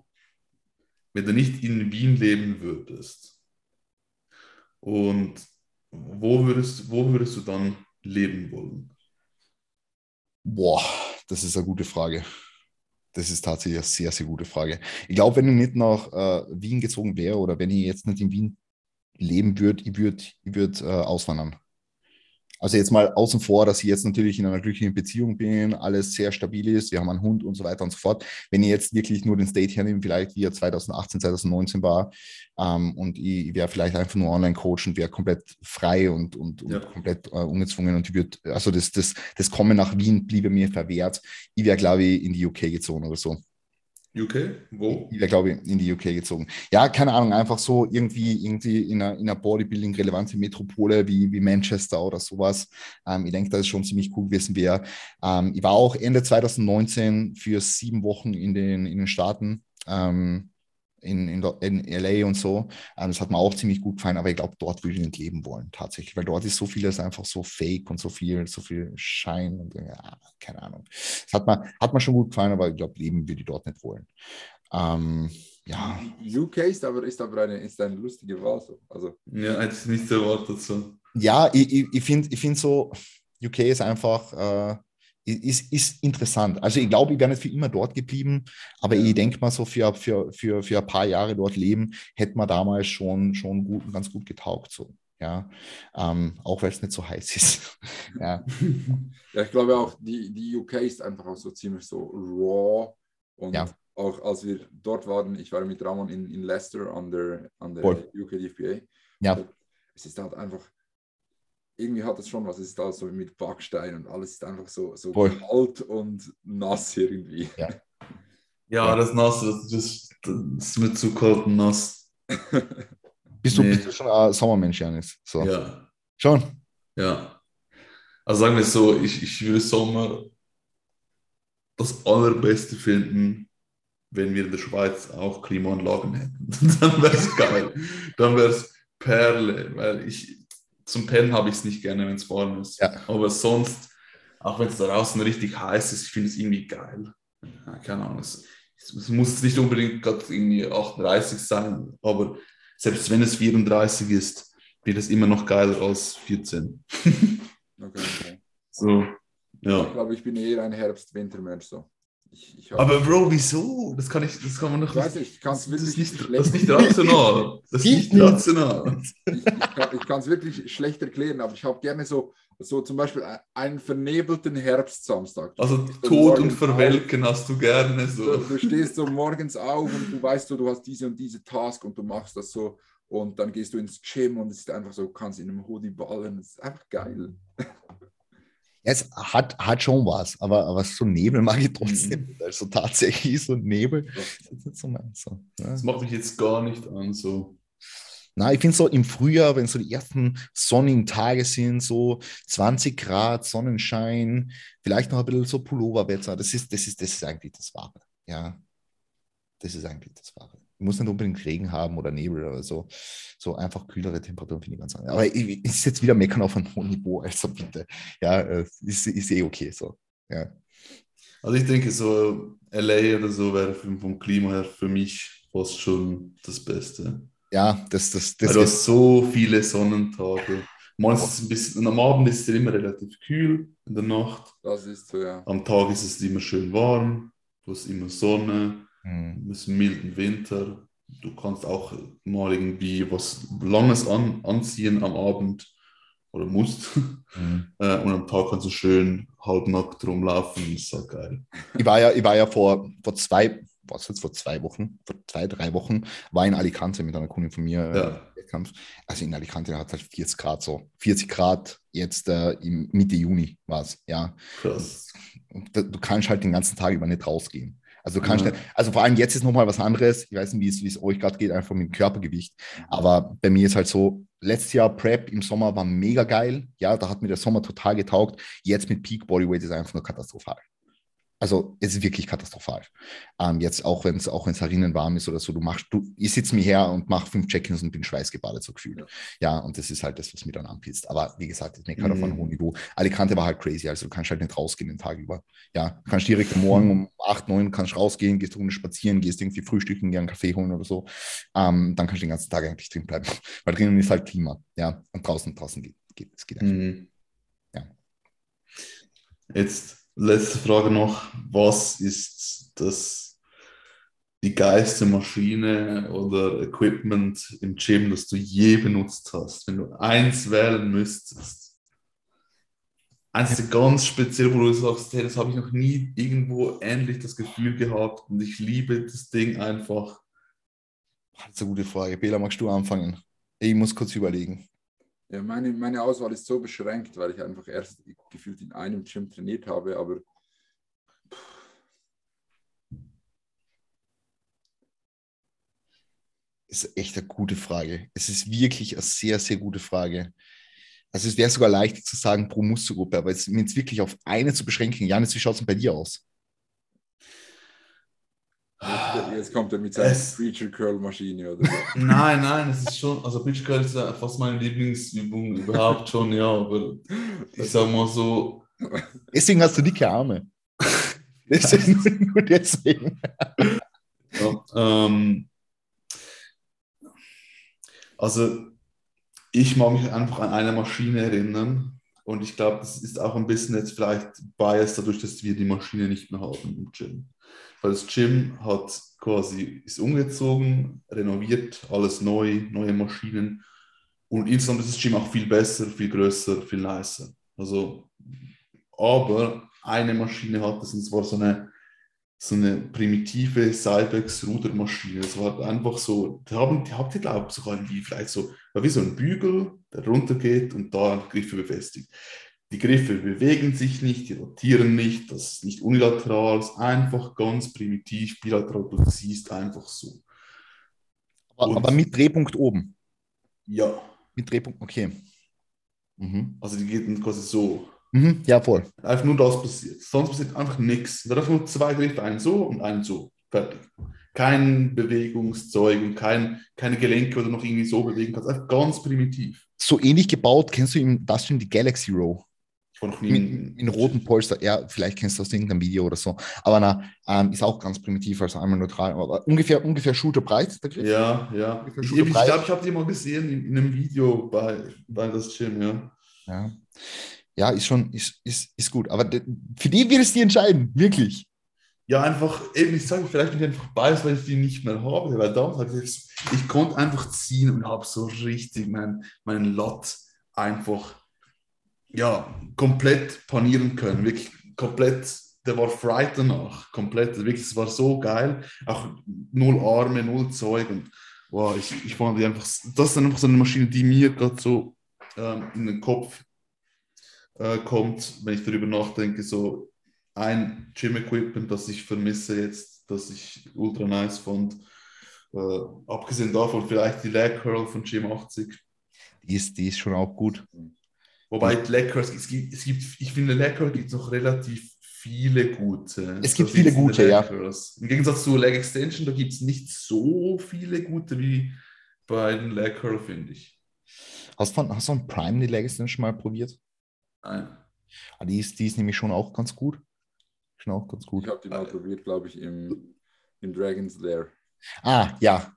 wenn du nicht in Wien leben würdest? Und wo würdest, wo würdest du dann leben wollen? Boah, das ist eine gute Frage. Das ist tatsächlich eine sehr, sehr gute Frage. Ich glaube, wenn ich nicht nach äh, Wien gezogen wäre oder wenn ich jetzt nicht in Wien leben würde, ich würde ich würd, äh, auswandern. Also jetzt mal außen vor, dass ich jetzt natürlich in einer glücklichen Beziehung bin, alles sehr stabil ist, wir haben einen Hund und so weiter und so fort. Wenn ich jetzt wirklich nur den State hernehme, vielleicht wie er 2018, 2019 war, ähm, und ich, ich wäre vielleicht einfach nur Online-Coach und wäre komplett frei und, und, und ja. komplett äh, ungezwungen und ich würde, also das, das, das Kommen nach Wien bliebe mir verwehrt. Ich wäre, glaube ich, in die UK gezogen oder so. UK? Wo? Ich glaube in die UK gezogen. Ja, keine Ahnung, einfach so irgendwie, irgendwie in einer, in einer Bodybuilding-relevante Metropole wie, wie Manchester oder sowas. Ähm, ich denke, das ist schon ziemlich cool gewesen wäre. Ähm, ich war auch Ende 2019 für sieben Wochen in den, in den Staaten. Ähm, in, in, in LA und so. Ähm, das hat mir auch ziemlich gut gefallen, aber ich glaube, dort würde ich nicht leben wollen, tatsächlich, weil dort ist so vieles einfach so fake und so viel, so viel Schein und ja, keine Ahnung. Das hat mir, hat mir schon gut gefallen, aber ich glaube, leben würde ich dort nicht wollen. Ähm, ja. UK ist aber, ist aber eine, ist eine lustige Wahl. So. Also. Ja, ich nicht erwartet so. Ja, ich, ich, ich finde ich find so, UK ist einfach. Äh, ist, ist interessant. Also ich glaube, ich wäre nicht für immer dort geblieben, aber ich denke mal so für, für, für, für ein paar Jahre dort leben, hätte man damals schon, schon gut, ganz gut getaugt. So. Ja, ähm, auch weil es nicht so heiß ist. ja. ja, ich glaube auch, die, die UK ist einfach auch so ziemlich so raw und ja. auch als wir dort waren, ich war mit Ramon in, in Leicester an der, an der UK DFBA. Ja. Es ist halt einfach irgendwie hat das schon was, es ist da so mit Backstein und alles ist einfach so, so kalt und nass irgendwie. Ja, ja das Nass, das, das, das ist mir zu kalt und nass. bist, du, nee. bist du schon ein Sommermensch, Janis? So. Ja. Schon? Ja. Also sagen wir es so, ich, ich würde Sommer das Allerbeste finden, wenn wir in der Schweiz auch Klimaanlagen hätten. Dann wäre es geil. Dann wäre es Perle, weil ich, zum Pennen habe ich es nicht gerne, wenn es warm ist. Ja. Aber sonst, auch wenn es da draußen richtig heiß ist, ich finde es irgendwie geil. keine Ahnung, es, es muss nicht unbedingt gerade irgendwie 38 sein, aber selbst wenn es 34 ist, wird es immer noch geiler als 14. okay, okay. So, ja. Ich glaube, ich bin eher ein Herbst-Winter-Mensch so. Ich, ich aber Bro, wieso? Das kann ich, das kann man noch nicht. Ich kann es wirklich nicht, das ist nicht rational. Das ist nicht rational. Ich, ich kann es wirklich schlecht erklären, aber ich habe gerne so, so zum Beispiel einen vernebelten Herbstsamstag. Also Tod und Verwelken auf. hast du gerne so. Du, du, stehst so morgens auf und du weißt so, du hast diese und diese Task und du machst das so und dann gehst du ins Gym und es ist einfach so, kannst in einem Hoodie ballen. Es ist einfach geil. Es hat, hat schon was, aber, aber so Nebel mag ich trotzdem. Mhm. Also tatsächlich so Nebel. Das, so so, ja. das macht mich jetzt gar nicht an. So. Na, ich finde so im Frühjahr, wenn so die ersten sonnigen Tage sind, so 20 Grad, Sonnenschein, vielleicht noch ein bisschen so Pulloverwetter, das ist, das ist, das ist eigentlich das Wahre. Ja, das ist eigentlich das Wahre muss nicht unbedingt Regen haben oder Nebel oder so. So einfach kühlere Temperaturen finde ich ganz anders. Aber ich, ist jetzt wieder meckern auf einem hohen Niveau, also bitte. Ja, äh, ist, ist eh okay so. Ja. Also ich denke, so LA oder so wäre vom Klima her für mich fast schon das Beste. Ja, das, das, das. Weil du hast so viele Sonnentage. Meistens ein bisschen, am Abend ist es immer relativ kühl, in der Nacht. Das ist so, ja. Am Tag ist es immer schön warm, du hast immer Sonne mhm. es ist milden Winter. Du kannst auch mal irgendwie was Langes an, anziehen am Abend oder musst. Mhm. Äh, und am Tag kannst du schön halbnackt rumlaufen. Das ist halt geil. Ich war ja, ich war ja vor, vor zwei, was jetzt vor zwei Wochen, vor zwei, drei Wochen, war in Alicante mit einer Kundin von mir. Ja. Äh, also in Alicante hat es halt 40 Grad so. 40 Grad jetzt äh, im Mitte Juni war es, ja. Krass. Du kannst halt den ganzen Tag über nicht rausgehen. Also kannst mhm. also vor allem jetzt ist nochmal was anderes. Ich weiß nicht, wie es, euch gerade geht, einfach mit dem Körpergewicht. Aber bei mir ist halt so, letztes Jahr Prep im Sommer war mega geil. Ja, da hat mir der Sommer total getaugt. Jetzt mit Peak Bodyweight ist einfach nur katastrophal. Also es ist wirklich katastrophal. Ähm, jetzt auch wenn es auch wenn es herinnen warm ist oder so, du machst, du, ich sitze mir her und mache fünf Check-ins und bin schweißgebadet so gefühlt. Ja. ja. und das ist halt das, was mir dann anpisst. Aber wie gesagt, das meckert mhm. auf einem hohen Niveau. Alicante war halt crazy, also du kannst halt nicht rausgehen den Tag über. Ja, du kannst direkt am Morgen um 8, 9 kannst rausgehen, gehst Runde spazieren, gehst irgendwie frühstücken, gehen einen Kaffee holen oder so. Ähm, dann kannst du den ganzen Tag eigentlich drin bleiben. Weil drinnen ist halt Klima. Ja, und draußen, draußen geht es geht, geht einfach. Mhm. Ja. Jetzt letzte Frage noch. Was ist das, die geilste Maschine oder Equipment im Gym, das du je benutzt hast? Wenn du eins wählen müsstest. Eins ganz speziell, wo du sagst, hey, das habe ich noch nie irgendwo ähnlich das Gefühl gehabt und ich liebe das Ding einfach. Das ist eine gute Frage. Bela, magst du anfangen? Ich muss kurz überlegen. Ja, meine, meine Auswahl ist so beschränkt, weil ich einfach erst gefühlt in einem Gym trainiert habe, aber ist echt eine gute Frage. Es ist wirklich eine sehr, sehr gute Frage. Also es wäre sogar leichter zu sagen pro Muskelgruppe, aber jetzt, jetzt wirklich auf eine zu beschränken. Janis, wie schaut es denn bei dir aus? Jetzt kommt er mit seiner Preacher Curl Maschine oder so. Nein, nein, es ist schon, also Preacher Curl ist fast meine Lieblingsübung überhaupt schon, ja, aber ich sag mal so. Deswegen hast du dicke Arme. deswegen, nur deswegen. Ja, ähm, also ich mag mich einfach an eine Maschine erinnern und ich glaube, das ist auch ein bisschen jetzt vielleicht Bias dadurch, dass wir die Maschine nicht mehr haben im Gym. Weil das Gym hat quasi, ist umgezogen, renoviert, alles neu, neue Maschinen. Und insgesamt ist das Gym auch viel besser, viel größer, viel nicer. Also, aber eine Maschine hat es, und zwar so eine, so eine primitive Cybex-Rudermaschine. Das war einfach so, die, haben, die habt ihr, glaube ich, sogar wie vielleicht so, wie so ein Bügel, der runtergeht und da Griffe befestigt. Die Griffe bewegen sich nicht, die rotieren nicht, das ist nicht unilateral, es ist einfach ganz primitiv, bilateral, du siehst einfach so. Aber, aber, mit Drehpunkt oben? Ja. Mit Drehpunkt, okay. Mhm. Also die geht quasi so. Mhm, ja, voll. Einfach nur das passiert. Sonst passiert einfach nichts. Da einfach nur zwei Griffe, einen so und einen so. Fertig. Kein Bewegungszeug und kein, keine Gelenke oder noch irgendwie so bewegen kannst. Einfach ganz primitiv. So ähnlich gebaut, kennst du im Dustin die Galaxy Row? In, in roten Polster, ja, vielleicht kennst du das aus irgendeinem Video oder so. Aber na, ähm, ist auch ganz primitiv, also einmal neutral. Aber ungefähr, ungefähr schulterbreit, der Griff. Ja, ja. Ich, ich glaube, ich habe die mal gesehen in, in, einem Video bei, bei das Gym, ja. Ja, ja ist schon, ist, ist, ist gut. Aber für die wird es die entscheiden, wirklich. Ja, einfach, eben, ich sage vielleicht nicht einfach beides, weil ich die nicht mehr habe, weil damals ich, ich konnte einfach ziehen und habe so richtig meinen mein Lot einfach ja, komplett panieren können. Wirklich komplett, der war fright danach. Komplett. Wirklich, es war so geil. Auch null Arme, null Zeug. Und wow, ich, ich fand die einfach, das ist einfach so eine Maschine, die mir gerade so ähm, in den Kopf äh, kommt, wenn ich darüber nachdenke, so ein Gym-Equipment, das ich vermisse jetzt, das ich ultra nice fand. Äh, abgesehen davon vielleicht die Leg Curl von Gym 80. Die ist, die ist schon auch gut. Wobei Leg Curls, es gibt, es gibt, ich finde Curl gibt es noch relativ viele gute. Es gibt viele gute, ja. Im Gegensatz zu Leg Extension, da gibt es nicht so viele gute wie bei den Leg Curl, finde ich. Hast du, hast du von Prime die Leg Extension mal probiert? Nein. Ah, die, ist, die ist nämlich schon auch ganz gut. Schon auch ganz gut. Ich habe die mal probiert, glaube ich, im, im Dragon's Lair. Ah, ja.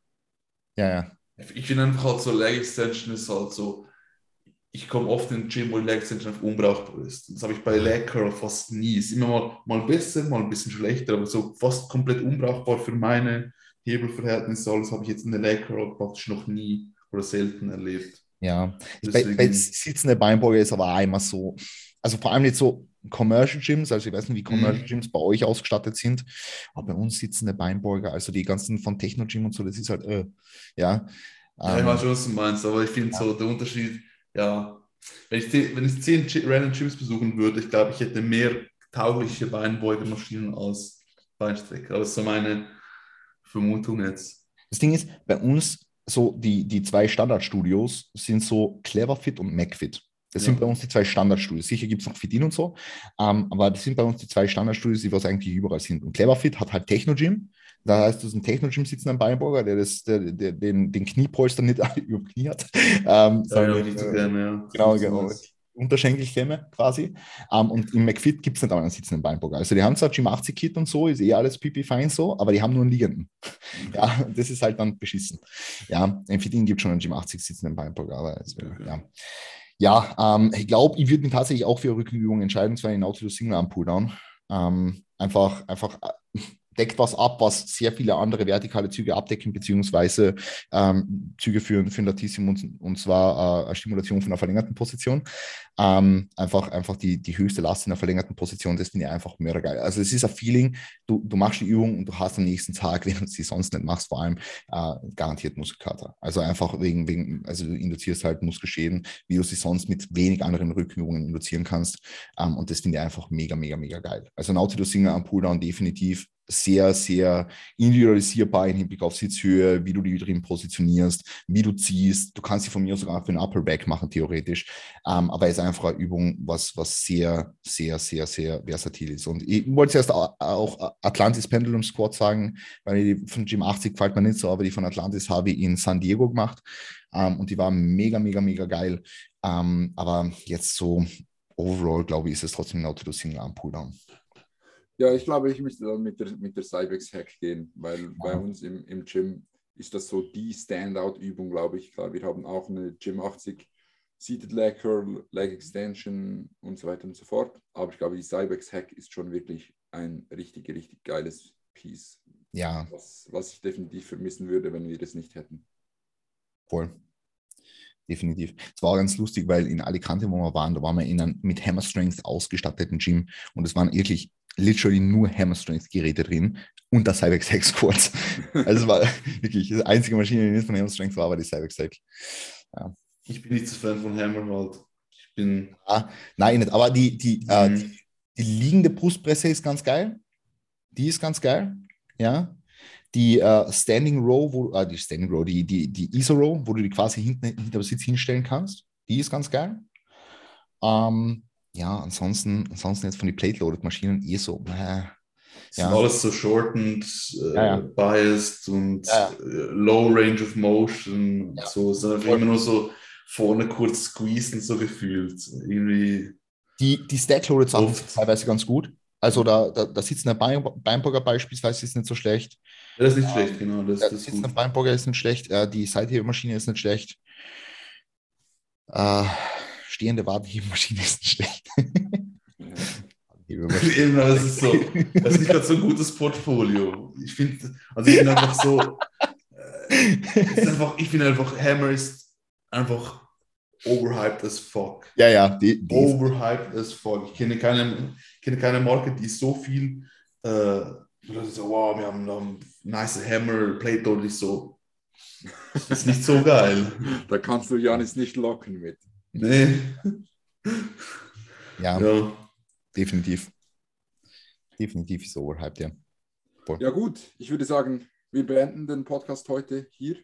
Ja, ja. Ich finde einfach halt so Leg Extension ist halt so, ich komme oft in den Gym, wo die Leg Extension unbrauchbar ist. Das habe ich bei Leg Curl fast nie. Ist immer mal, mal besser, mal ein bisschen schlechter, aber so fast komplett unbrauchbar für meine Hebelverhältnisse. Alles habe ich jetzt in der Leg Curl praktisch noch nie oder selten erlebt. Ja, bei, bei sitzende Beinbeuge ist aber einmal so, also vor allem nicht so Commercial Gyms, also ich weiß nicht, wie Commercial mhm. Gyms bei euch ausgestattet sind, aber bei uns sitzende Beinbeuger, also die ganzen von Techno Gym und so, das ist halt, äh, ja. Ja, ich weiß schon, was du meinst, aber ich finde ja. so der Unterschied, ja, wenn ich, wenn ich zehn Random Gyms besuchen würde, ich glaube, ich hätte mehr taugliche Beinbeugemaschinen als Beinstrecker. Das ist so meine Vermutung jetzt. Das Ding ist, bei uns so die, die zwei Standardstudios sind so Cleverfit und MacFit. Das ja. sind bei uns die zwei Standardstudios. Sicher gibt es noch Fitin und so, ähm, aber das sind bei uns die zwei Standardstudios, die was eigentlich überall sind. Und Cleverfit hat halt Techno-Gym. Da heißt, hast ein Techno-Gym sitzen am Beinburger, der, das, der, der den, den Kniepolster nicht über Knie hat. Ähm, ja, ja, nicht so gerne, ja. Genau, genau. Unterschenkelklemme quasi. Um, und im McFit gibt es nicht einmal einen sitzenden Beinburger. Also die haben zwar Gym 80 Kit und so, ist eh alles pipi fein so, aber die haben nur einen liegenden. Mhm. Ja, das ist halt dann beschissen. Ja, im Fitin gibt es schon einen Gym 80 sitzenden Beinburger, aber also, okay. ja. Ja, ähm, ich glaube, ich würde mich tatsächlich auch für Rückenübungen entscheiden, zwar in Nautilus Single am Pulldown. Ähm, einfach, einfach deckt was ab, was sehr viele andere vertikale Züge abdecken, beziehungsweise ähm, Züge führen für ein Latissium und, und zwar äh, eine Stimulation von einer verlängerten Position. Ähm, einfach, einfach die, die höchste Last in einer verlängerten Position, das finde ich einfach mördergeil. Also es ist ein Feeling, du, du machst die Übung und du hast am nächsten Tag, wenn du sie sonst nicht machst, vor allem äh, garantiert Muskelkater. Also einfach wegen, wegen, also du induzierst halt Muskelschäden, wie du sie sonst mit wenig anderen Rückenübungen induzieren kannst. Ähm, und das finde ich einfach mega, mega, mega geil. Also Nautilus Singer am Pulldown definitiv sehr, sehr individualisierbar im Hinblick auf Sitzhöhe, wie du die drin positionierst, wie du ziehst. Du kannst sie von mir sogar für einen Upper Back machen, theoretisch. Ähm, aber es ist einfach eine Übung, was, was sehr, sehr, sehr, sehr versatil ist. Und ich wollte zuerst auch Atlantis Pendulum Squad sagen, weil die von Gym 80 gefällt mir nicht so, aber die von Atlantis habe ich in San Diego gemacht. Ähm, und die war mega, mega, mega geil. Ähm, aber jetzt so overall, glaube ich, ist es trotzdem ein Nautilus Single Arm Pulldown. Ja, ich glaube, ich müsste dann mit der, mit der Cybex-Hack gehen, weil ja. bei uns im, im Gym ist das so die Standout-Übung, glaube ich. Klar, wir haben auch eine Gym 80 Seated Leg Curl, Leg Extension und so weiter und so fort. Aber ich glaube, die Cybex-Hack ist schon wirklich ein richtig, richtig geiles Piece. Ja. Was, was ich definitiv vermissen würde, wenn wir das nicht hätten. Voll definitiv. Es war ganz lustig, weil in Alicante, wo wir waren, da waren wir in einem mit Hammer Strength ausgestatteten Gym und es waren wirklich literally nur Hammer Strength Geräte drin und der Cybex Hack Squats. Also es war wirklich die einzige Maschine, die nicht von Hammer Strength war, war die Cybex Hack. Ja. Ich bin nicht so Fan von Hammer halt. Ich bin. Ah, nein, nicht. Aber die, die, äh, mhm. äh, die, die, liegende Brustpresse ist ganz geil. Die ist ganz geil. Ja. Die äh, Standing Row, wo, äh, die Standing Row, die, die, die ISO Row, wo du die quasi hinten hinter dem Sitz hinstellen kannst, die ist ganz geil. Ähm, ja, ansonsten, ansonsten jetzt von den Plate-Loaded-Maschinen eh so. Äh, ja. alles so shortened, äh, ja, ja. biased und äh, low range of motion. So, es ist einfach immer nur so vorne kurz squeezen, so gefühlt. Irgendwie. Die, die Stack-Loaded-Sachen sind teilweise ganz gut. Also da, da, da sitzt eine Bein, Beinburger beispielsweise, ist nicht so schlecht. Das ist nicht schlecht, genau. Das, Da das ist sitzt eine Beinburger ist nicht schlecht. Äh, die Seithebemaschine ist nicht schlecht. Äh, stehende Wartehebemaschine ist schlecht. Eben, das ist so. Das ist nicht gerade so ein gutes Portfolio. Ich finde, also ich bin einfach so. Äh, einfach, ich finde einfach, Hammer ist einfach overhyped as fuck. ja, ja, die, die Overhyped as fuck. Ich kenne keine, kenne keine Marke, die so viel. Äh, das ist so, wow, wir haben einen nice Hammer, Plate oder so. Das ist nicht so geil. Da kannst du Janis nicht locken mit. Nee. ja, Ja. definitiv. Definitiv ist overhyped, ja. Ja, gut, ich würde sagen, wir beenden den Podcast heute hier.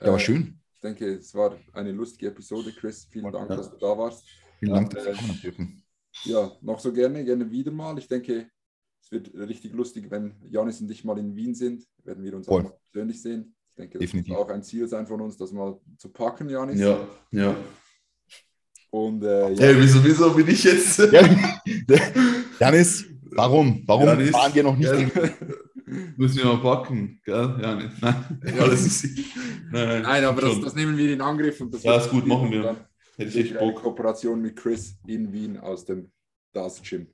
Ja, war Äh, schön. Ich denke, es war eine lustige Episode, Chris. Vielen Dank, Ja. dass du da warst. Vielen Dank, dass äh, wir kommen dürfen. Ja, noch so gerne, gerne wieder mal. Ich denke, es wird richtig lustig, wenn Janis und ich mal in Wien sind. Werden wir uns Voll. auch mal persönlich sehen. Ich denke, das Definitiv. muss auch ein Ziel sein von uns, das mal zu packen, Janis. Ja, ja. Und äh, ja, Hey, wieso, wieso bin ich jetzt? Ja. Janis, warum? Warum Janis, fahren wir noch nicht? in- Müssen wir mal packen, gell? Ja, nicht. Nein, alles ist. Nein, nein, Nein, aber das, das nehmen wir in Angriff. Und das Ja, ist gut, machen wir. Hätte ich echt eine Bock. Kooperation mit Chris in Wien aus dem Das Gym.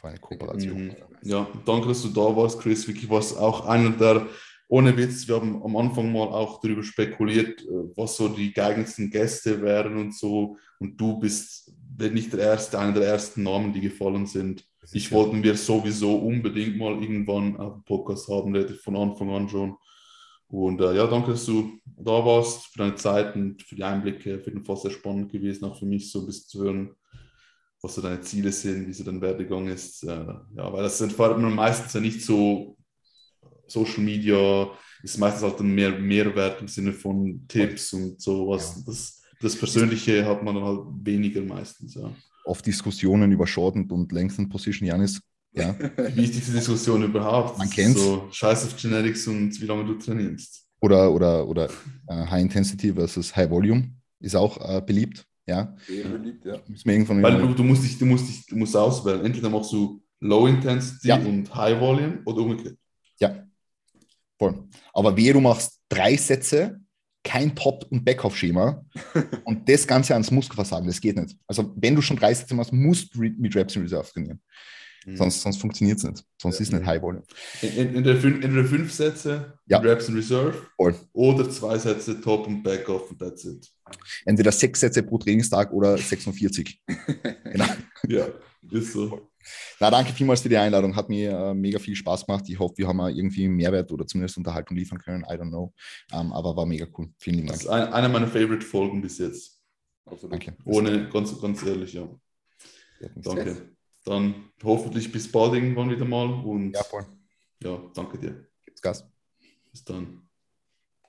Für eine Kooperation. Mhm. Ja, danke, dass du da warst, Chris. Wirklich war es auch einer der, ohne Witz, wir haben am Anfang mal auch darüber spekuliert, äh, was so die geeignetsten Gäste wären und so. Und du bist, wenn nicht der erste, einer der ersten Namen, die gefallen sind. Ich wollten wir sowieso unbedingt mal irgendwann auf dem Podcast haben, relativ von Anfang an schon. Und äh, ja, danke, dass du da warst, für deine Zeit und für die Einblicke. Für den Fall sehr spannend gewesen, auch für mich so ein bisschen zu hören, was so deine Ziele sind, wie so dein Werdegang ist. Äh, ja, weil das erfahrt man meistens ja nicht so. Social Media ist meistens halt ein mehr Mehrwert im Sinne von Tipps und sowas. Das, das Persönliche hat man dann halt weniger meistens. Ja. Oft Diskussionen über Shortened und Lengthened Position, Janis. Ja, Die wichtigste Diskussion überhaupt. Man ist kennt's. So Scheiß auf Genetics und wie lange du trainierst. oder oder, oder äh, High Intensity versus High Volume ist auch äh, beliebt. Ja, Sehr beliebt, ja. Weil du, du musst dich, du musst dich, du musst auswählen. Entweder machst du Low Intensity Ja. und High Volume oder umgekehrt. Ja, voll. Aber wehe, du machst drei Sätze, kein Top- und Backoff-Schema und das Ganze ans Muskelversagen, das geht nicht. Also wenn du schon drei Sätze machst, musst du mit Reps in Reserve trainieren. Mhm. Sonst, sonst funktioniert es nicht. Sonst Ja. ist nicht High Volume. En- Entweder fünf, fünf Sätze, Ja. Reps in Reserve, Voll. oder zwei Sätze Top und Back Off und that's it. Entweder sechs Sätze pro Trainingstag oder 46. genau. Ja, ist so. Na, danke vielmals für die Einladung. Hat mir äh, mega viel Spaß gemacht. Ich hoffe, wir haben irgendwie Mehrwert oder zumindest Unterhaltung liefern können. I don't know. Ähm, aber war mega cool. Vielen lieben Das Dank. ist ein, eine meiner Favorite Folgen bis jetzt. Absolut. Danke. Ohne, ganz, ganz ehrlich, ja. Danke. Danke. Dann hoffentlich bis bald irgendwann wieder mal und Ja, voll. ja, danke dir. Gibt's Gas. Bis dann.